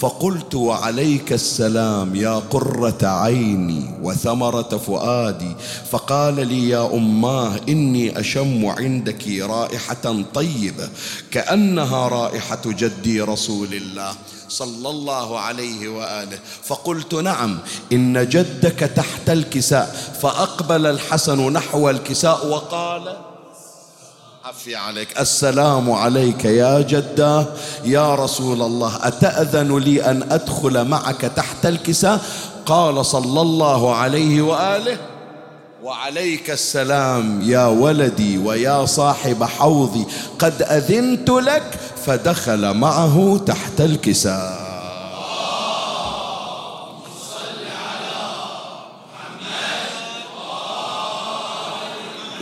فقلت وعليك السلام يا قرة عيني وثمرة فؤادي. فقال لي يا أماه إني أشم عندك رائحة طيبة. كأنها رائحة جدي رسول الله. صلى الله عليه وآله. فقلت نعم إن جدك تحت الكساء فأقبل الحسن نحو الكساء وقال عفي عليك السلام عليك يا جدة. يا رسول الله أتأذن لي أن أدخل معك تحت الكساء؟ قال صلى الله عليه وآله وعليك السلام يا ولدي ويا صاحب حوضي. قد أذنت لك فدخل معه تحت الكساء.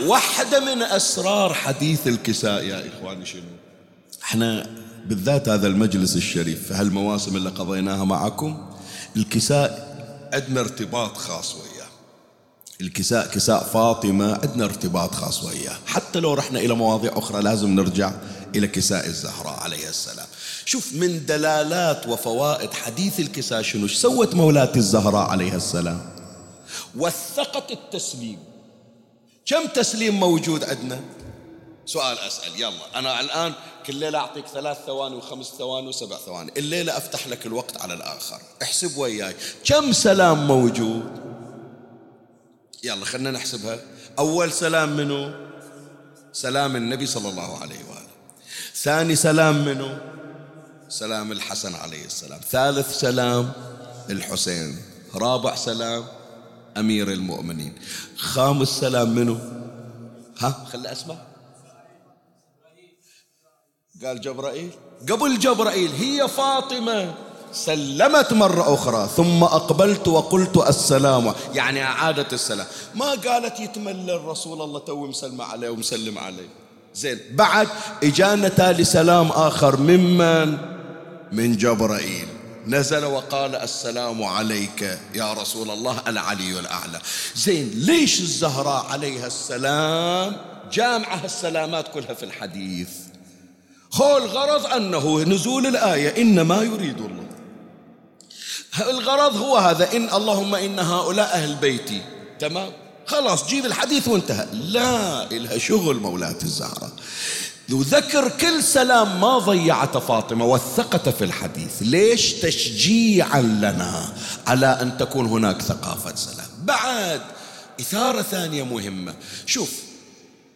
واحدة من أسرار حديث الكساء يا إخواني شنو؟ إحنا بالذات هذا المجلس الشريف في هالمواسم اللي قضيناها معكم الكساء عندنا ارتباط خاص وياه الكساء كساء فاطمة عندنا ارتباط خاص وياه. حتى لو رحنا إلى مواضيع أخرى لازم نرجع إلى كساء الزهراء عليه السلام. شوف من دلالات وفوائد حديث الكساء شنو؟ سوت مولاتي الزهراء عليها السلام؟ وثقت التسليم. كم تسليم موجود عندنا؟ سؤال أسأل يلا. أنا الآن كل ليلة أعطيك ثلاث ثواني وخمس ثواني وسبع ثواني. الليلة أفتح لك الوقت على الآخر. احسب وياي. كم سلام موجود؟ يلا خلنا نحسبها. أول سلام منه سلام النبي صلى الله عليه وآله. ثاني سلام منه سلام الحسن عليه السلام. ثالث سلام الحسين. رابع سلام أمير المؤمنين. خامس سلام منه ها خلي أسمع. قال جبرائيل. قبل جبرائيل هي فاطمة. سلمت مرة أخرى ثم أقبلت وقلت السلام. يعني أعادت السلام. ما قالت يتملل رسول الله تو مسلم عليه ومسلم عليه. زين بعد إجانا تالي سلام آخر ممن؟ من جبرائيل. نزل وقال السلام عليك يا رسول الله العلي الأعلى. زين ليش الزهراء عليها السلام؟ جامعة السلامات كلها في الحديث. هو الغرض أنه نزول الآية إنما يريد الله. الغرض هو هذا. إن اللهم إن هؤلاء أهل بيتي. تمام؟ خلاص جيب الحديث وانتهى. لا إلها شغل مولاة الزهراء وذكر كل سلام ما ضيعته فاطمة وثقته في الحديث. ليش؟ تشجيعا لنا على أن تكون هناك ثقافة سلام. بعد إثارة ثانية مهمة. شوف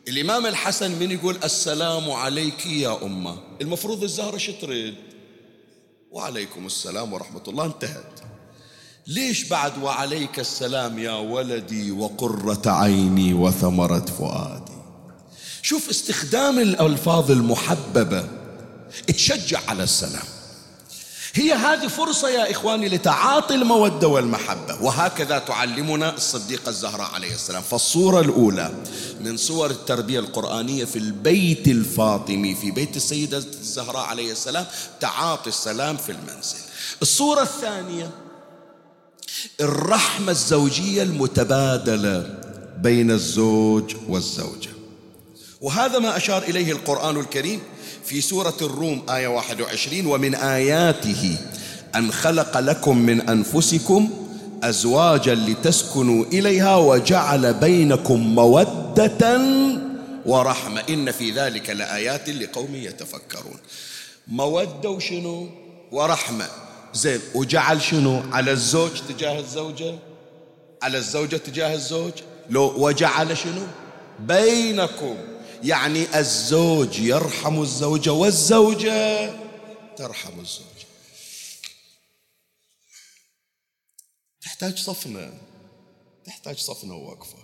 الإمام الحسن من يقول السلام عليك يا أمة. المفروض الزهرة شو تريد وعليكم السلام ورحمة الله. انتهت. ليش بعد وعليك السلام يا ولدي وقرة عيني وثمرة فؤادي؟ شوف استخدام الألفاظ المحببة تشجع على السلام. هي هذه فرصة يا إخواني لتعاطي المودة والمحبة. وهكذا تعلمنا الصديقة الزهراء عليه السلام. فالصورة الأولى من صور التربية القرآنية في البيت الفاطمي في بيت السيدة الزهراء عليه السلام تعاطي السلام في المنزل. الصورة الثانية الرحمة الزوجية المتبادلة بين الزوج والزوجة. وهذا ما أشار إليه القرآن الكريم في سورة الروم آية 21 ومن آياته أن خلق لكم من أنفسكم أزواجا لتسكنوا إليها وجعل بينكم مودة ورحمة. إن في ذلك لآيات لقوم يتفكرون. مودة وشنو؟ ورحمة. زين وجعل شنو؟ على الزوج تجاه الزوجة؟ على الزوجة تجاه الزوج؟ لو وجعل شنو؟ بينكم. يعني الزوج يرحم الزوجة والزوجة ترحم الزوج. تحتاج صفنة. تحتاج صفنة ووقفة.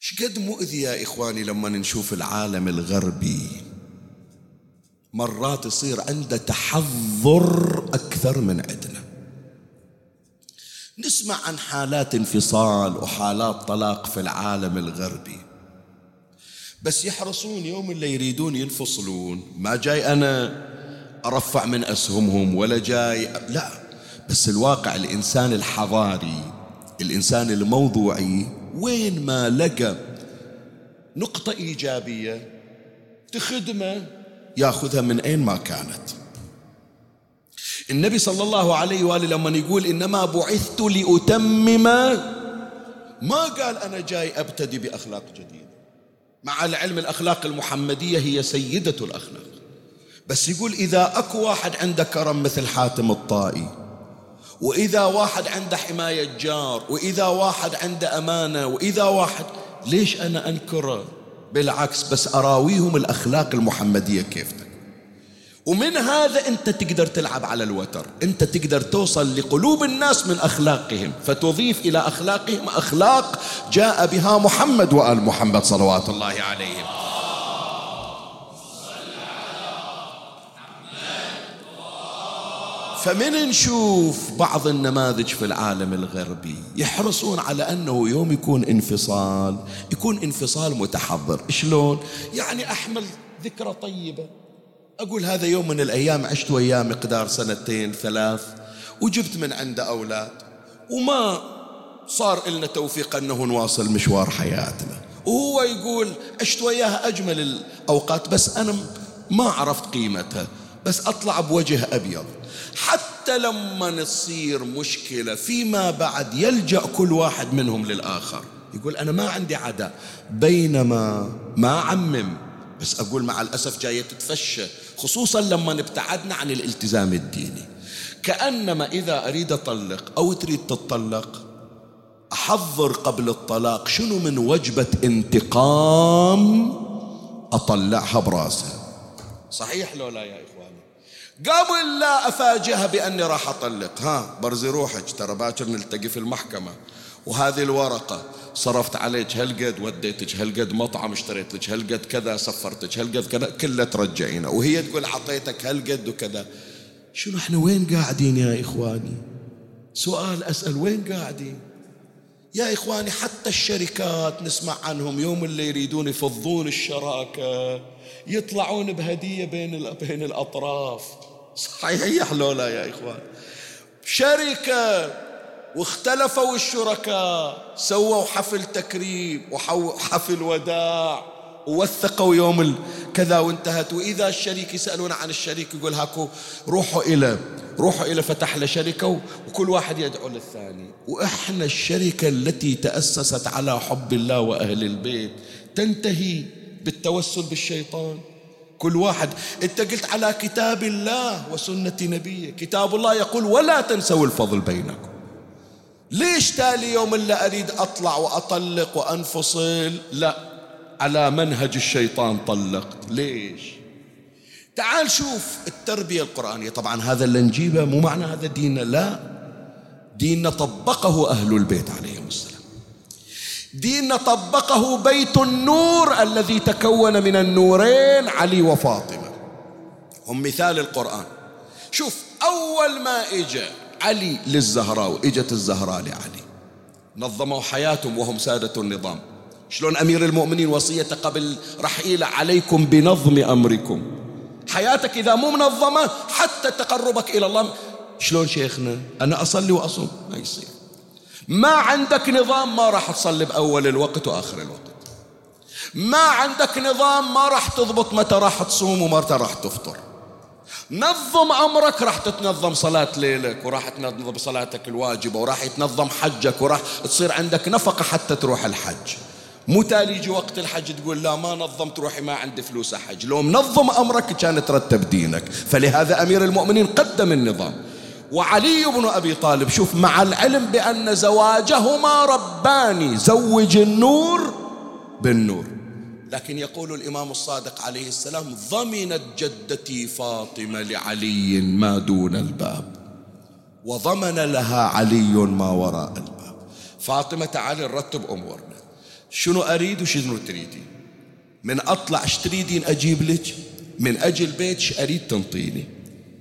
شقد مؤذي يا إخواني لما نشوف العالم الغربي؟ مرات يصير عنده تحضر أكثر من عندنا نسمع عن حالات انفصال وحالات طلاق في العالم الغربي. بس يحرصون يوم اللي يريدون ينفصلون. ما جاي أنا أرفع من أسهمهم ولا جاي لا. بس الواقع الإنسان الحضاري الإنسان الموضوعي وين ما لقى نقطة إيجابية تخدمه ياخذها من أين ما كانت. النبي صلى الله عليه وآله لما يقول إنما بعثت لأتمم ما قال أنا جاي أبتدي بأخلاق جديدة. مع العلم الأخلاق المحمدية هي سيدة الأخلاق. بس يقول إذا أكو واحد عنده كرم مثل حاتم الطائي وإذا واحد عنده حماية جار وإذا واحد عنده أمانة وإذا واحد ليش أنا أنكره؟ بالعكس بس أراويهم الأخلاق المحمدية كيف تكون؟ ومن هذا أنت تقدر تلعب على الوتر. أنت تقدر توصل لقلوب الناس من أخلاقهم فتضيف إلى أخلاقهم أخلاق جاء بها محمد وآل محمد صلوات الله عليهم. فمن نشوف بعض النماذج في العالم الغربي يحرصون على أنه يوم يكون انفصال يكون انفصال متحضر. شلون؟ يعني أحمل ذكرى طيبة. أقول هذا يوم من الأيام عشت وياه مقدار سنتين ثلاث وجبت من عنده أولاد وما صار لنا توفيق أنه نواصل مشوار حياتنا. وهو يقول عشت وياها أجمل الأوقات بس أنا ما عرفت قيمتها بس أطلع بوجه أبيض. حتى لما تصير مشكلة فيما بعد يلجأ كل واحد منهم للآخر. يقول أنا ما عندي عداء بينما ما عمم بس أقول مع الأسف جاية تتفشى خصوصا لما ابتعدنا عن الالتزام الديني. كأنما إذا أريد أطلق أو تريد تطلق أحضر قبل الطلاق شنو من وجبة انتقام أطلعها براسها صحيح لو لا يا إخواني؟ قبل لا أفاجئها بأني راح أطلق. ها برزي روحك ترى باكر نلتقي في المحكمة. وهذه الورقة. صرفت عليك هالقد وديتك هالقد مطعم اشتريت لك هالقد كذا سفرتك هالقد كذا كله ترجعينه. وهي تقول أعطيتك هالقد وكذا. شنو إحنا وين قاعدين يا إخواني؟ سؤال أسأل وين قاعدين؟ يا إخواني حتى الشركات نسمع عنهم يوم اللي يريدون يفضون الشراكة يطلعون بهدية بين بين الأطراف. صحيح لولا يا إخوان. شركة واختلفوا الشركاء سووا حفل تكريم وحفل وداع ووثقوا يوم كذا وانتهت وإذا الشريك يسألون عن الشريك يقول هاكو روحوا إلى روحوا إلى فتح له شركة وكل واحد يدعو للثاني. وإحنا الشركة التي تأسست على حب الله وأهل البيت تنتهي بالتوسل بالشيطان. كل واحد أنت قلت على كتاب الله وسنة نبيه. كتاب الله يقول ولا تنسوا الفضل بينكم. ليش تالي يوم اللي أريد أطلع وأطلق وأنفصل؟ لا. على منهج الشيطان طلقت ليش؟ تعال شوف التربية القرآنية. طبعا هذا اللي نجيبه مو معنى هذا ديننا لا. ديننا طبقه أهل البيت عليهم السلام. ديننا طبقه بيت النور الذي تكون من النورين علي وفاطمة. هم مثال القرآن. شوف أول ما إجا علي للزهراء وإجت الزهراء لعلي. نظموا حياتهم وهم سادة النظام. شلون أمير المؤمنين وصيته قبل رحيله عليكم بنظم أمركم؟ حياتك إذا مو منظمة حتى تقربك إلى الله. شلون شيخنا؟ أنا أصلي وأصوم. ما يصير. ما عندك نظام ما راح تصلي بأول الوقت وآخر الوقت. ما عندك نظام ما راح تضبط متى راح تصوم ومتى راح تفطر. نظم أمرك راح تتنظم صلاة ليلك وراح تنظم صلاتك الواجبة وراح يتنظم حجك وراح تصير عندك نفقة حتى تروح الحج. مو تالي يجي وقت الحج تقول لا ما نظمت روحي ما عندي فلوس أحج. لو منظم أمرك كان ترتب دينك. فلهذا أمير المؤمنين قدم النظام. وعلي بن أبي طالب شوف مع العلم بأن زواجهما رباني زوج النور بالنور. لكن يقول الإمام الصادق عليه السلام ضمنت جدتي فاطمة لعلي ما دون الباب وضمن لها علي ما وراء الباب. فاطمة تعالي نرتب أمورنا. شنو أريد وشنو تريدين من أطلع تريدين أجيب لك؟ من أجل بيتش أريد تنطيني؟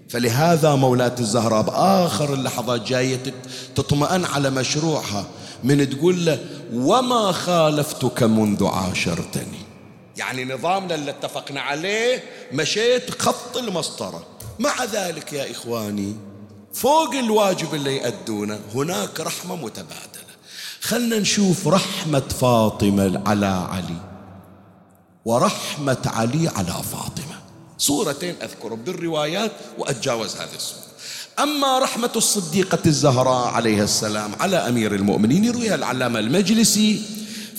فلهذا مولاة الزهراء بآخر اللحظات جاية تطمئن على مشروعها من تقول له وما خالفتك منذ عاشرتني؟ يعني نظامنا اللي اتفقنا عليه مشيت خط المسطرة. مع ذلك يا إخواني فوق الواجب اللي يأدونه هناك رحمة متبادلة. خلنا نشوف رحمة فاطمة على علي. ورحمة علي على فاطمة. صورتين أذكر بالروايات وأتجاوز هذه الصورة أما رحمة الصديقة الزهراء عليها السلام على أمير المؤمنين يرويها العلامة المجلسي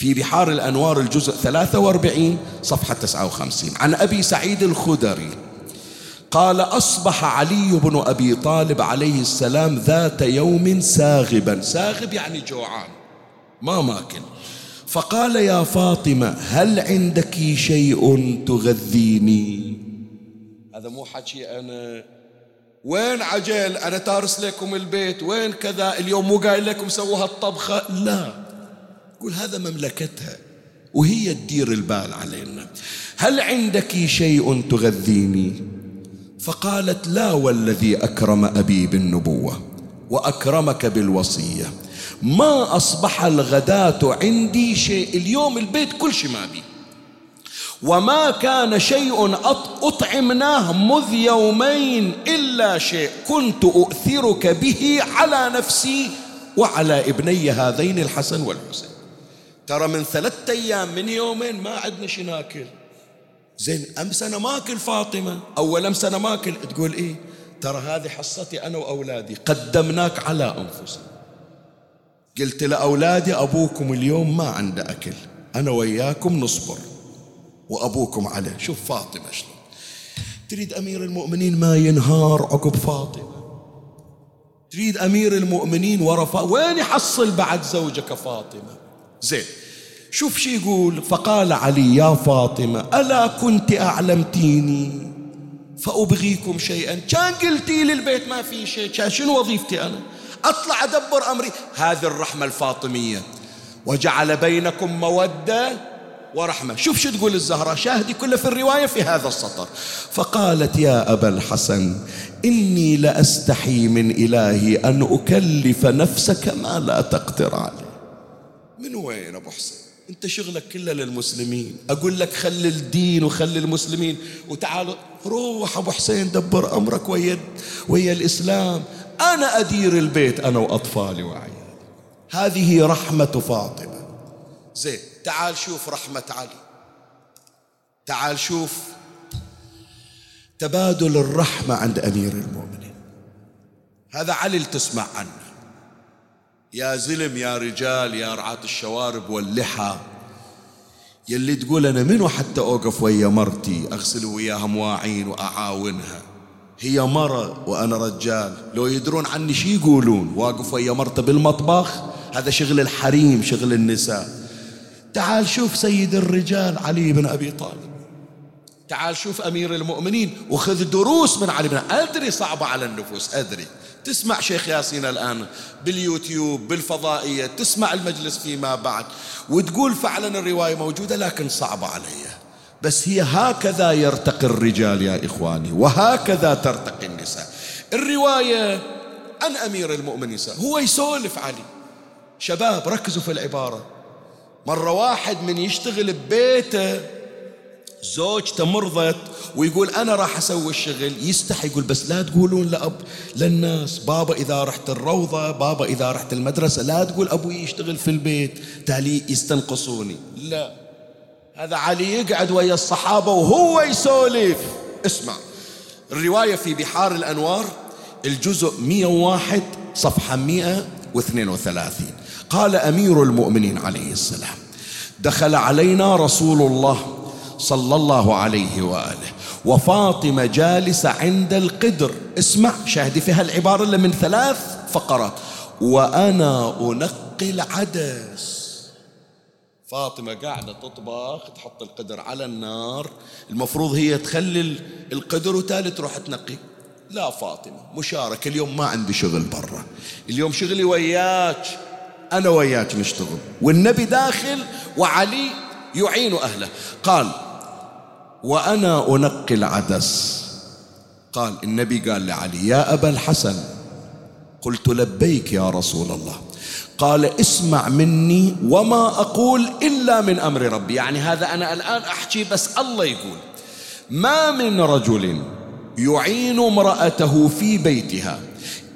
في بحار الأنوار الجزء 43 صفحة 59 عن أبي سعيد الخدري قال أصبح علي بن أبي طالب عليه السلام ذات يوم ساغبا. ساغب يعني جوعان ما ماكل. فقال يا فاطمة هل عندك شيء تغذيني؟ هذا مو حكي أنا. وين عجل؟ أنا تارس لكم البيت. وين كذا؟ اليوم مو قايل لكم سووا هالطبخة. لا. قول هذا مملكتها وهي تدير البال علينا. هل عندك شيء تغذيني؟ فقالت لا والذي أكرم أبي بالنبوة وأكرمك بالوصية. ما أصبح الغداة عندي شيء؟ اليوم البيت كل شيء ما بي وما كان شيء أطعمناه مذ يومين إلا شيء كنت أؤثرك به على نفسي وعلى ابني هذين الحسن والحسين. ترى من ثلاثة أيام من يومين ما عندنا شي ناكل. زين أمس أنا ماكل فاطمة؟ أول أمس أنا ماكل؟ تقول إيه ترى هذه حصتي أنا وأولادي قدمناك على أنفسنا. قلت لأولادي أبوكم اليوم ما عنده أكل أنا وياكم نصبر. وأبوكم عليه. شوف فاطمة شلون. تريد أمير المؤمنين ما ينهار عقب فاطمة؟ تريد أمير المؤمنين ورا وين يحصل بعد زوجك فاطمة؟ زين. شوف شي يقول فقال علي يا فاطمة ألا كنت أعلمتيني؟ فأبغيكم شيئا. كان قلتي لي البيت ما في شيء. شنو وظيفتي أنا؟ أطلع أدبر أمري. هذه الرحمة الفاطمية. وجعل بينكم مودة ورحمة. شوف شو تقول الزهرة شاهدي كله في الرواية في هذا السطر. فقالت يا أبا الحسن إني لأستحي من إلهي أن أكلف نفسك ما لا تقدر عليه من وين أبو حسين؟ أنت شغلك كله للمسلمين. أقول لك خلي الدين وخلي المسلمين. وتعال روح أبو حسين دبر أمرك ويا ويا الإسلام. أنا أدير البيت أنا وأطفالي وعيالي. هذه رحمة فاطمة. زين تعال شوف رحمة علي. تعال شوف. تبادل الرحمة عند أمير المؤمنين. هذا علي تسمع عنه. يا زلم يا رجال يا رعاة الشوارب واللحى. يلي تقول أنا منو حتى أوقف ويا مرتي؟ أغسل وياها مواعين وأعاونها. هي مرة وأنا رجال. لو يدرون عني شي يقولون؟ واقف ويا مرته بالمطبخ هذا شغل الحريم شغل النساء. تعال شوف سيد الرجال علي بن أبي طالب. تعال شوف أمير المؤمنين وخذ دروس من علي بن أدري صعبة على النفوس أدري. تسمع شيخ ياسين الآن باليوتيوب بالفضائية تسمع المجلس فيما بعد وتقول فعلا الرواية موجودة لكن صعبة علي. بس هي هكذا يرتقي الرجال يا إخواني وهكذا ترتقي النساء. الرواية عن أمير المؤمنين هو يسولف علي. شباب ركزوا في العبارة. مرة واحد من يشتغل ببيته زوجته مرضت ويقول أنا راح أسوي الشغل. يستحي يقول بس لا تقولون لأب للناس بابا إذا رحت الروضة بابا إذا رحت المدرسة لا تقول أبوي يشتغل في البيت. تالي يستنقصوني. لا. هذا علي يقعد ويا الصحابة وهو يسولف. اسمع. الرواية في بحار الأنوار الجزء 101 صفحة 132 قال أمير المؤمنين عليه السلام دخل علينا رسول الله صلى الله عليه وآله. وفاطمة جالسة عند القدر. اسمع شاهدي في هالعباره اللي من ثلاث فقرات. وأنا أنقي العدس. فاطمة قاعدة تطبخ تحط القدر على النار. المفروض هي تخلي القدر وتالي تروح تنقي. لا فاطمة مشاركة. اليوم ما عندي شغل برا. اليوم شغلي وياك. أنا وياك نشتغل. والنبي داخل وعلي يعين أهله. قال وأنا أنقي العدس. قال النبي قال لعلي يا أبا الحسن. قلت لبيك يا رسول الله. قال اسمع مني وما أقول إلا من أمر ربي. يعني هذا أنا الآن أحكي بس الله يقول. ما من رجل يعين امرأته في بيتها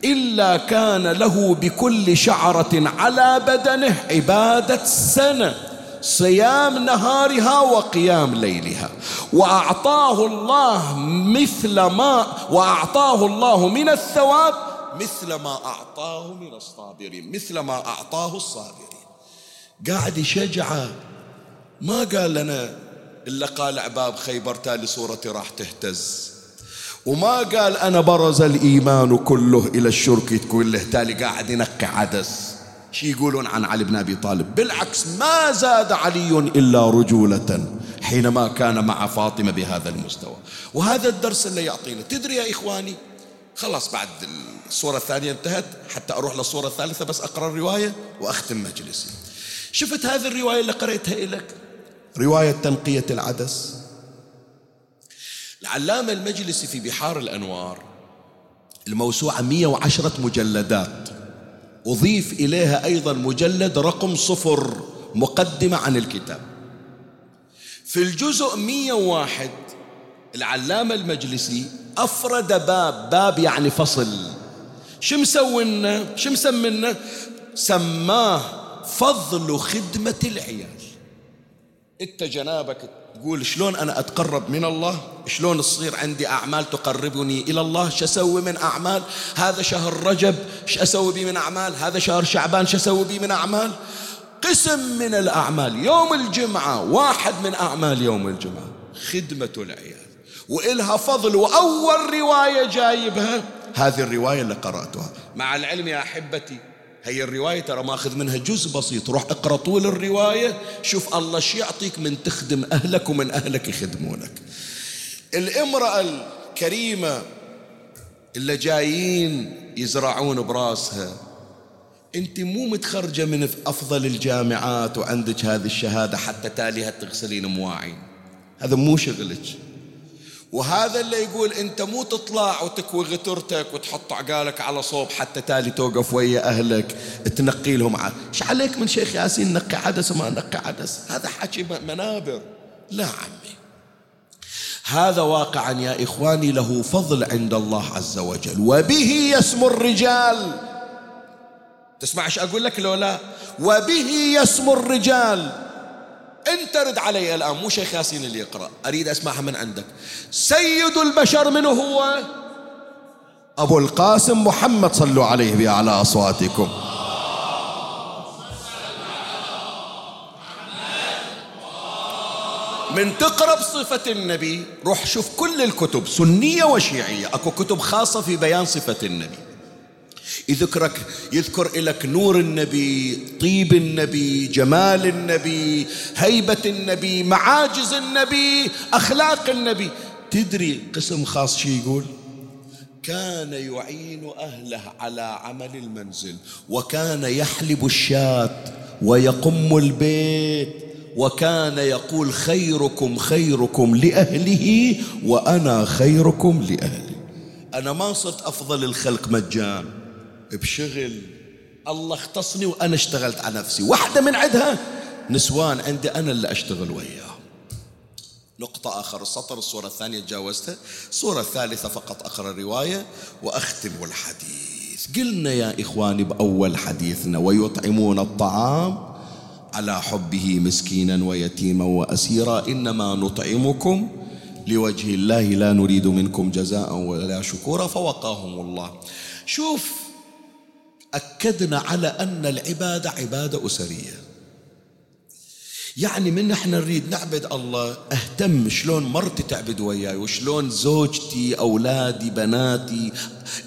إلا كان له بكل شعرة على بدنه عبادة سنة. صيام نهارها وقيام ليلها. وأعطاه الله مثل ما وأعطاه الله من الثواب مثل ما أعطاه من الصابرين مثل ما أعطاه الصابرين. قاعد يشجعه ما قال لنا إلا قال عباب خيبر تالي صورتي راح تهتز. وما قال أنا برز الإيمان كله إلى الشرك كله تالي قاعد ينقي عدس. شي يقولون عن علي بن أبي طالب. بالعكس ما زاد علي إلا رجولة حينما كان مع فاطمة بهذا المستوى. وهذا الدرس اللي يعطينا. تدري يا إخواني؟ خلاص بعد الصورة الثانية انتهت. حتى أروح للصورة الثالثة بس أقرأ الرواية وأختم مجلسي. شفت هذه الرواية اللي قرأتها لك رواية تنقية العدس. العلامة المجلسي في بحار الأنوار الموسوعة 110 مجلدات. أضيف إليها أيضا مجلد رقم صفر مقدمة عن الكتاب. في الجزء 101 العلامة المجلسي أفرد باب باب يعني فصل. شو مسوينا؟ شو مسمينا؟ سماه فضل خدمة العيال. انت جنابك تقول شلون أنا أتقرب من الله؟ شلون تصير عندي أعمال تقربني إلى الله؟ شو أسوي من أعمال؟ هذا شهر رجب شو أسوي بي من أعمال؟ هذا شهر شعبان شو أسوي بي من أعمال؟ قسم من الأعمال. يوم الجمعة واحد من أعمال يوم الجمعة. خدمة العيال. وإلها فضل وأول رواية جايبها. هذه الرواية اللي قرأتها. مع العلم يا أحبتي هي الرواية ترى ماخذ منها جزء بسيط. روح اقرأ طول الرواية شوف الله شو يعطيك من تخدم أهلك ومن أهلك يخدمونك. الامرأة الكريمة اللي جايين يزرعون براسها انت مو متخرجة من أفضل الجامعات وعندك هذه الشهادة حتى تاليها تغسلين مواعين. هذا مو شغلك. وهذا اللي يقول انت مو تطلع وتكوي غترتك وتحط عقالك على صوب حتى تالي توقف ويا اهلك تنقي لهم إيش عليك من شيخ ياسين نقي عدس وما نقي عدس؟ هذا حكي منابر. لا عمي. هذا واقعا يا إخواني له فضل عند الله عز وجل وبه يسمو الرجال. تسمع إيش أقول لك لو لا وبه يسمو الرجال. انت رد علي الآن مو شيخ ياسين اللي يقرأ أريد أسمعها من عندك. سيد البشر منه هو؟ أبو القاسم محمد صلوا عليه بأعلى أصواتكم. من تقرأ بصفة النبي روح شوف كل الكتب سنية وشيعية. أكو كتب خاصة في بيان صفة النبي. يذكرك يذكر لك نور النبي طيب النبي جمال النبي هيبة النبي معاجز النبي أخلاق النبي. تدري قسم خاص شي يقول؟ كان يعين أهله على عمل المنزل وكان يحلب الشاة ويقم البيت وكان يقول خيركم خيركم لأهله وأنا خيركم لأهلي. أنا ما صرت أفضل الخلق مجان بشغل. الله اختصني وأنا اشتغلت على نفسي. واحدة من عندها. نسوان عندي أنا اللي أشتغل وياه. نقطة آخر السطر الصورة الثانية تجاوزتها. الصورة الثالثة فقط أقرأ الرواية وأختم الحديث. قلنا يا إخواني بأول حديثنا ويطعمون الطعام على حبه مسكينا ويتيما وأسيرا. إنما نطعمكم لوجه الله لا نريد منكم جزاء ولا شكورا فوقاهم الله. شوف أكدنا على أن العبادة عبادة أسرية. يعني من إحنا نريد نعبد الله أهتم شلون مرتي تعبد وياي وشلون زوجتي أولادي بناتي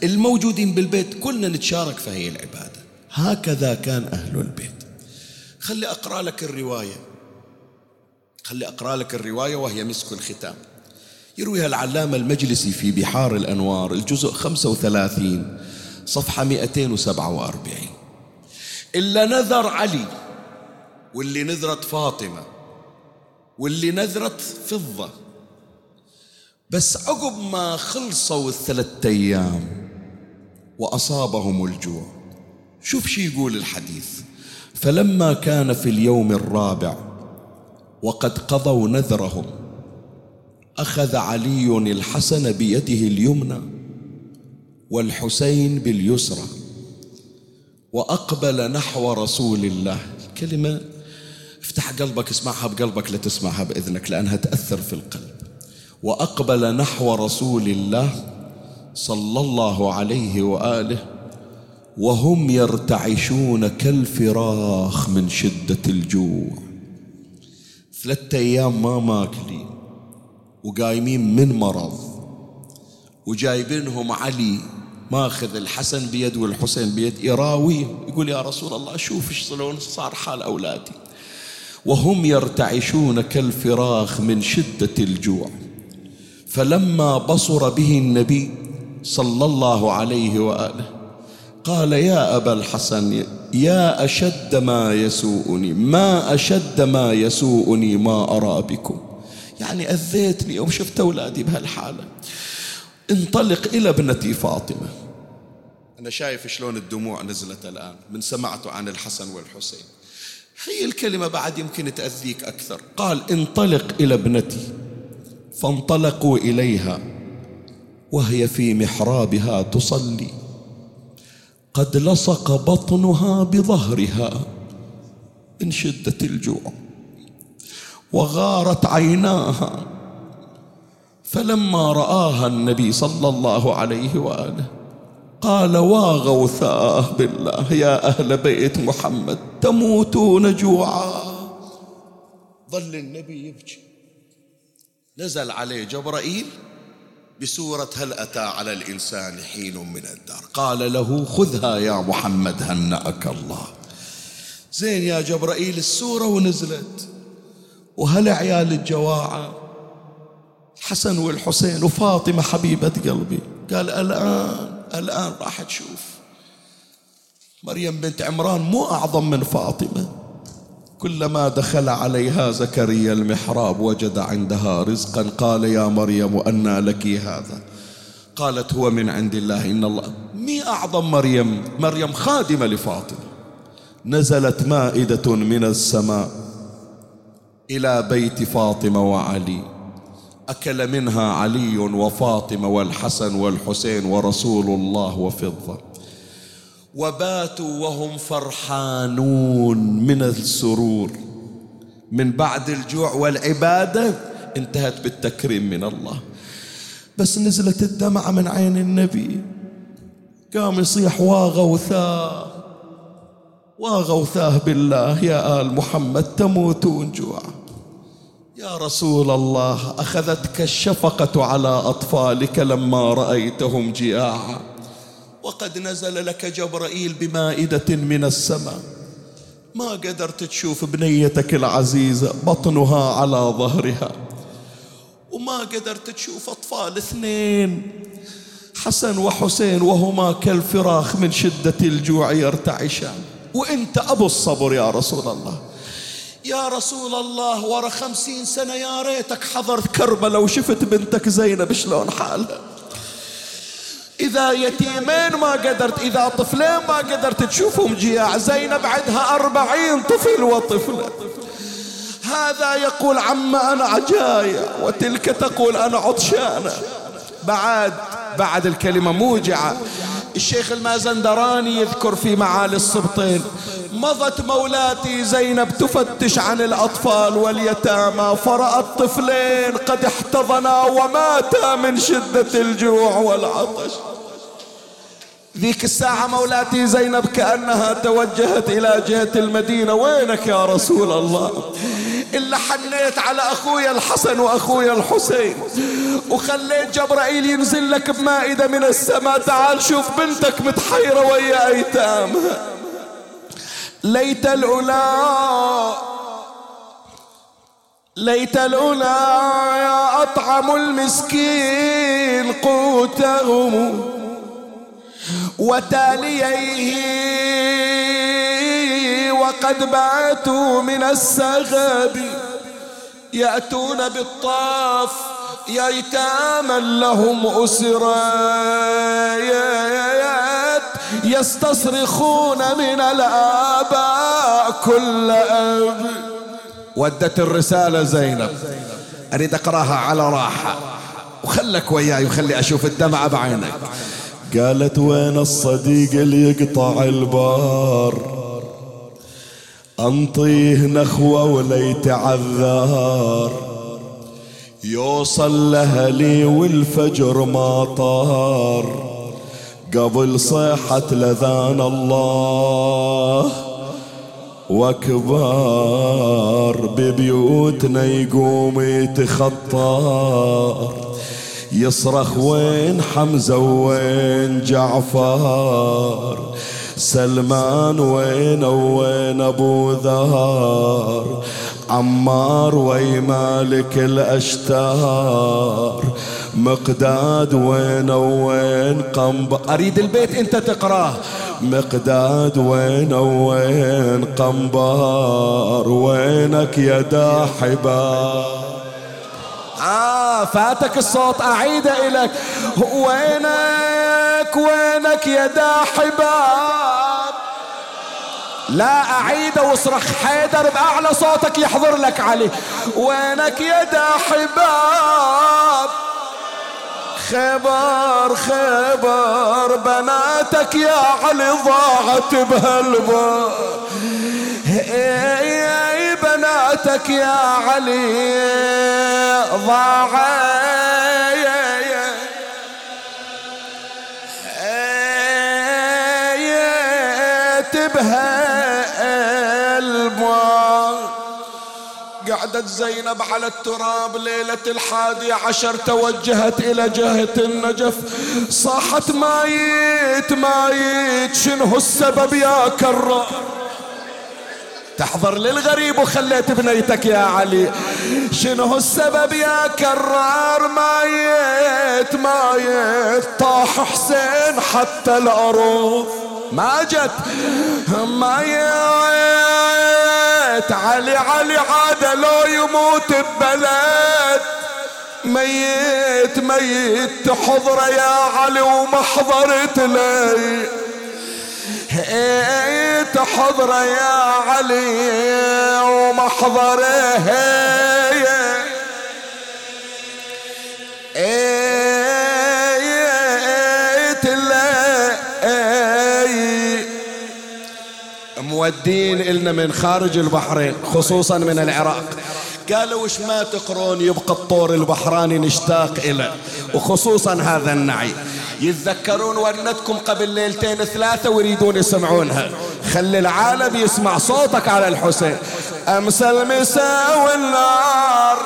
الموجودين بالبيت كلنا نتشارك في هي العبادة. هكذا كان أهل البيت. خلي أقرأ لك الرواية. خلي أقرأ لك الرواية وهي مسك الختام. يرويها العلامة المجلسي في بحار الأنوار الجزء 35 صفحة 247 إلا نذر علي واللي نذرت فاطمة واللي نذرت فضة. بس عقب ما خلصوا الثلاثة أيام وأصابهم الجوع شوف شي يقول الحديث. فلما كان في اليوم الرابع وقد قضوا نذرهم أخذ علي الحسن بيده اليمنى والحسين باليسرى وأقبل نحو رسول الله. كلمة افتح قلبك اسمعها بقلبك لا تسمعها بإذنك لأنها تأثر في القلب. وأقبل نحو رسول الله صلى الله عليه وآله وهم يرتعشون كالفراخ من شدة الجوع. ثلاثة أيام ما ماكلين وقايمين من مرض وجايبينهم علي ماخذ الحسن بيد والحسين بيد يراوي يقول يا رسول الله شوف إيش صار حال أولادي. وهم يرتعشون كالفراخ من شدة الجوع. فلما بصر به النبي صلى الله عليه وآله قال يا أبا الحسن يا أشد ما يسوءني ما أشد ما يسوءني ما أرى بكم. يعني أذيتني يوم شفت أولادي بهالحالة. انطلق إلى ابنتي فاطمة. أنا شايف شلون الدموع نزلت الآن من سمعته عن الحسن والحسين. هي الكلمة بعد يمكن تأذيك أكثر. قال انطلق إلى ابنتي. فانطلقوا إليها وهي في محرابها تصلي. قد لصق بطنها بظهرها من شدة الجوع وغارت عيناها فلما رآها النبي صلى الله عليه وآله قال واغوثاه بالله يا أهل بيت محمد تموتون جوعا. ظل النبي يبكي. نزل عليه جبرائيل بسورة هل أتى على الإنسان حين من الدار؟ قال له خذها يا محمد هنأك الله؟ زين يا جبرائيل السورة ونزلت. وهل عيال الجواعة الحسن والحسين وفاطمة حبيبة قلبي. قال الآن الآن راح تشوف. مريم بنت عمران مو أعظم من فاطمة. كلما دخل عليها زكريا المحراب وجد عندها رزقا. قال يا مريم أنى لك هذا. قالت هو من عند الله إن الله مي أعظم مريم؟ مريم خادمة لفاطمة. نزلت مائدة من السماء إلى بيت فاطمة وعلي. أكل منها علي وفاطمة والحسن والحسين ورسول الله وفضة. وباتوا وهم فرحانون من السرور. من بعد الجوع والعبادة انتهت بالتكريم من الله. بس نزلت الدمعة من عين النبي. قام يصيح واغوثاه. واغوثاه بالله يا آل محمد تموتون جوعا. يا رسول الله أخذتك الشفقة على أطفالك لما رأيتهم جياعا. وقد نزل لك جبرائيل بمائدة من السماء. ما قدرت تشوف بنيتك العزيزة بطنها على ظهرها. وما قدرت تشوف أطفال اثنين حسن وحسين وهما كالفراخ من شدة الجوع يرتعشان. وأنت أبو الصبر يا رسول الله. يا رسول الله ورا خمسين سنة يا ريتك حضرت كربلاء وشفت بنتك زينب شلون حالها؟ إذا يتيمين ما قدرت إذا طفلين ما قدرت تشوفهم جياع. زينب عندها أربعين طفل وطفلة. هذا يقول عم أنا عجاية وتلك تقول أنا عطشانة. بعد بعد الكلمة موجعة. الشيخ المازندراني يذكر في معالي السبطين مضت مولاتي زينب تفتش عن الأطفال واليتامى فرأت طفلين قد احتضنا وماتا من شدة الجوع والعطش. ذيك الساعة مولاتي زينب كأنها توجهت إلى جهة المدينة. وينك يا رسول الله؟ إلا حنيت على أخويا الحسن وأخويا الحسين. وخليت جبرائيل ينزل لك بمائدة من السماء. تعال شوف بنتك متحيرة ويا أيتامها ليت الأولى ليت الأولى يا أطعم المسكين قوتهم وتاليه وقد باتوا من السغب يأتون بالطاف ييتاما لهم أسرات يستصرخون من الآباء كل أب. ودت الرسالة زينب. أريد أقراها على راحة. وخلك وياي وخلي أشوف الدمعة بعينك. قالت وين الصديق اللي يقطع البار؟ أنطيه نخوة ولا يتعذر يوصل لهلي والفجر ما طار. قبل صيحة لذان الله واكبر ببيوتنا يقوم يتخطر يصرخ وين حمزة وين جعفر. سلمان وين وين أبو ذر عمار وي مالك الأشتار. مقداد وين وين قنب؟ أريد البيت أنت تقرأه. مقداد وين وين قنبار؟ وينك يا داحبار آه فاتك الصوت أعيده إليك. وينك؟ وينك يا داحبار لا أعيد واصرخ حيدر بأعلى صوتك يحضر لك علي. وينك يا داحباب خبر خبر بناتك يا علي ضاعت بهالبار اي بناتك يا علي؟ ضاعت. بهالبار قعدت زينب على التراب ليلة الحادي عشر توجهت إلى جهة النجف. صاحت مايت مايت شنو السبب يا كرار تحضر للغريب وخليت بنيتك يا علي. شنو السبب يا كرار مايت مايت. طاح حسين حتى الأرض ما جت. مايت علي علي عاد لو يموت ببلد. ميت ميت تحضره يا علي وما حضرت لي تحضره يا علي ومحضرة مودين إلنا من خارج البحرين خصوصا من العراق. قالوا وش ما تقرون يبقى الطور البحراني نشتاق إليه وخصوصا هذا النعي. يتذكرون ونتكم قبل ليلتين ثلاثة ويريدون يسمعونها. خلي العالم يسمع صوتك على الحسين. أمس المساء والنار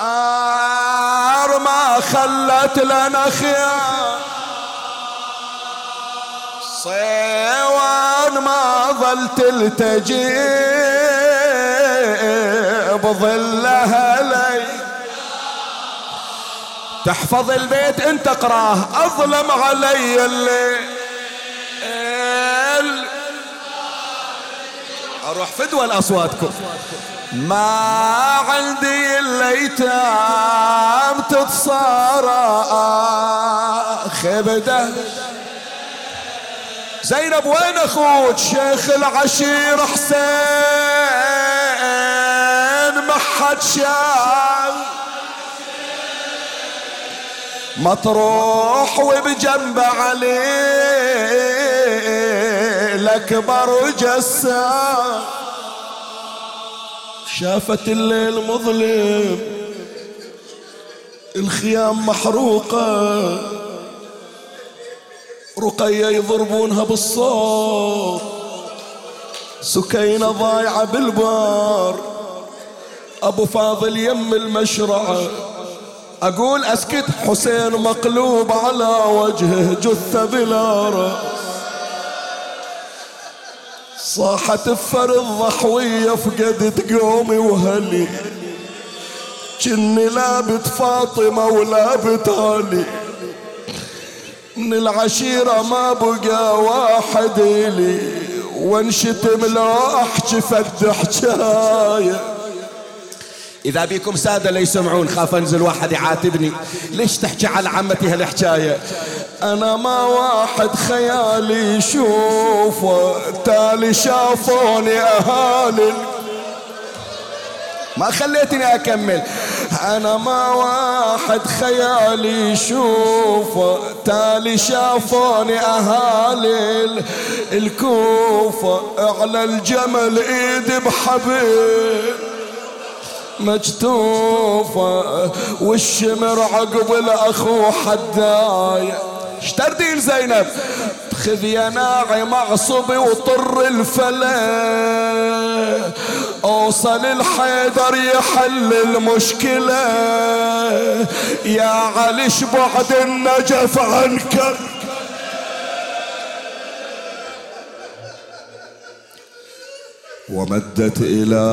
آر ما خلت لنا خيار. صيوان ما ظل تلتجي بظلها لي تحفظ البيت انت اقراه أظلم علي الليل. أروح فدوى لاصواتكم ما عندي الايتام تتصارى. خبده زينب وين أخوك؟ شيخ العشير حسين ما حد شاف. مطروح وبجنب علي الأكبر جسام. شافت الليل مظلم الخيام محروقة. رقية يضربونها بالصوت. سكينة ضايعة بالبار. أبو فاضل يم المشرعة أقول أسكت حسين مقلوب على وجهه جثة بلا رأس. صاحت بفرض ضحوية فقدت قومي وهلي كني لابت فاطمة ولابت علي من العشيرة ما بقى واحد لي وانشتم لو أحكي فد حكايه إذا بيكم سادة لا يسمعون خاف أنزل واحد يعاتبني. ليش تحكي على عمتي هالحكاية؟ أنا ما واحد خيالي يشوفه تالي شافوني أهالي. ما خليتني أكمل. أنا ما واحد خيالي يشوفه تالي شافوني أهالي الكوفة على الجمل إيدي بحبيب مجتوفة والشمر عقب الأخو حداية اشتردين زينب. خذ يا ناعي معصبي وطر الفلا. أوصل الحيدر يحل المشكلة. يا علي بعد النجف عنك ومدت إلى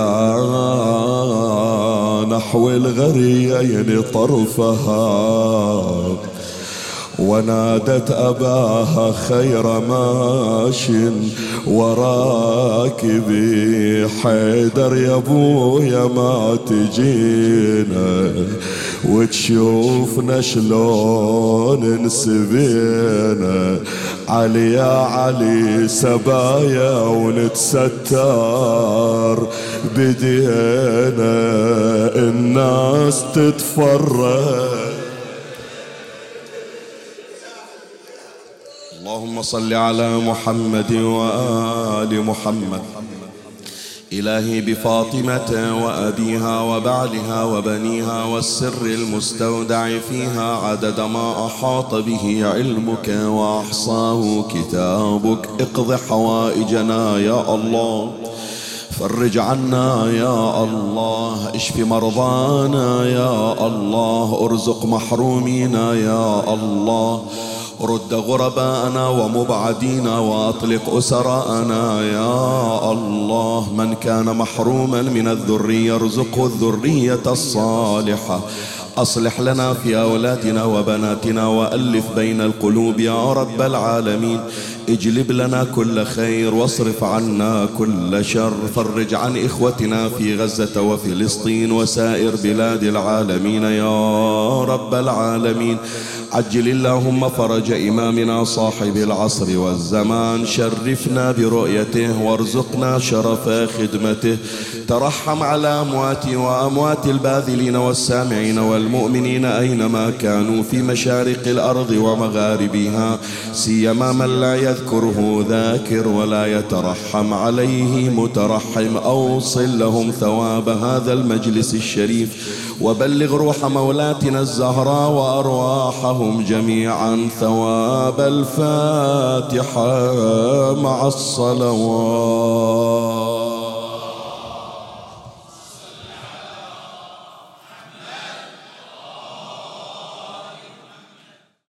نحو الغريين طرفها. ونادت أباها خير ماش وراكبي حيدر يا أبويا ما تجينا. وتشوفنا شلون نسبينا. علي يا علي سبايا ونتستر بدينا. الناس تتفرج. اللهم صل على محمد وآل محمد. إلهي بفاطمة وأبيها وبعلها وبنيها والسر المستودع فيها عدد ما أحاط به علمك وأحصاه كتابك. اقض حوائجنا يا الله. فرج عنا يا الله. اشف مرضانا يا الله. ارزق محرومينا يا الله. رد غرباءنا ومبعدينا وأطلق أسراءنا. يا الله من كان محروما من الذرية ارزقه الذرية الصالحة. أصلح لنا في أولادنا وبناتنا وألف بين القلوب يا رب العالمين. اجلب لنا كل خير واصرف عنا كل شر. فرج عن إخوتنا في غزة وفلسطين وسائر بلاد العالمين يا رب العالمين. عجل اللهم فرج إمامنا صاحب العصر والزمان. شرفنا برؤيته وارزقنا شرف خدمته. ترحم على أمواتي وأموات الباذلين والسامعين والمؤمنين أينما كانوا في مشارق الأرض ومغاربها. سيما من لا يذكره ذاكر ولا يترحم عليه مترحم. أوصل لهم ثواب هذا المجلس الشريف وبلغ روح مولاتنا الزهراء وأرواحهم جميعا. ثواب الفاتحة مع الصلوات.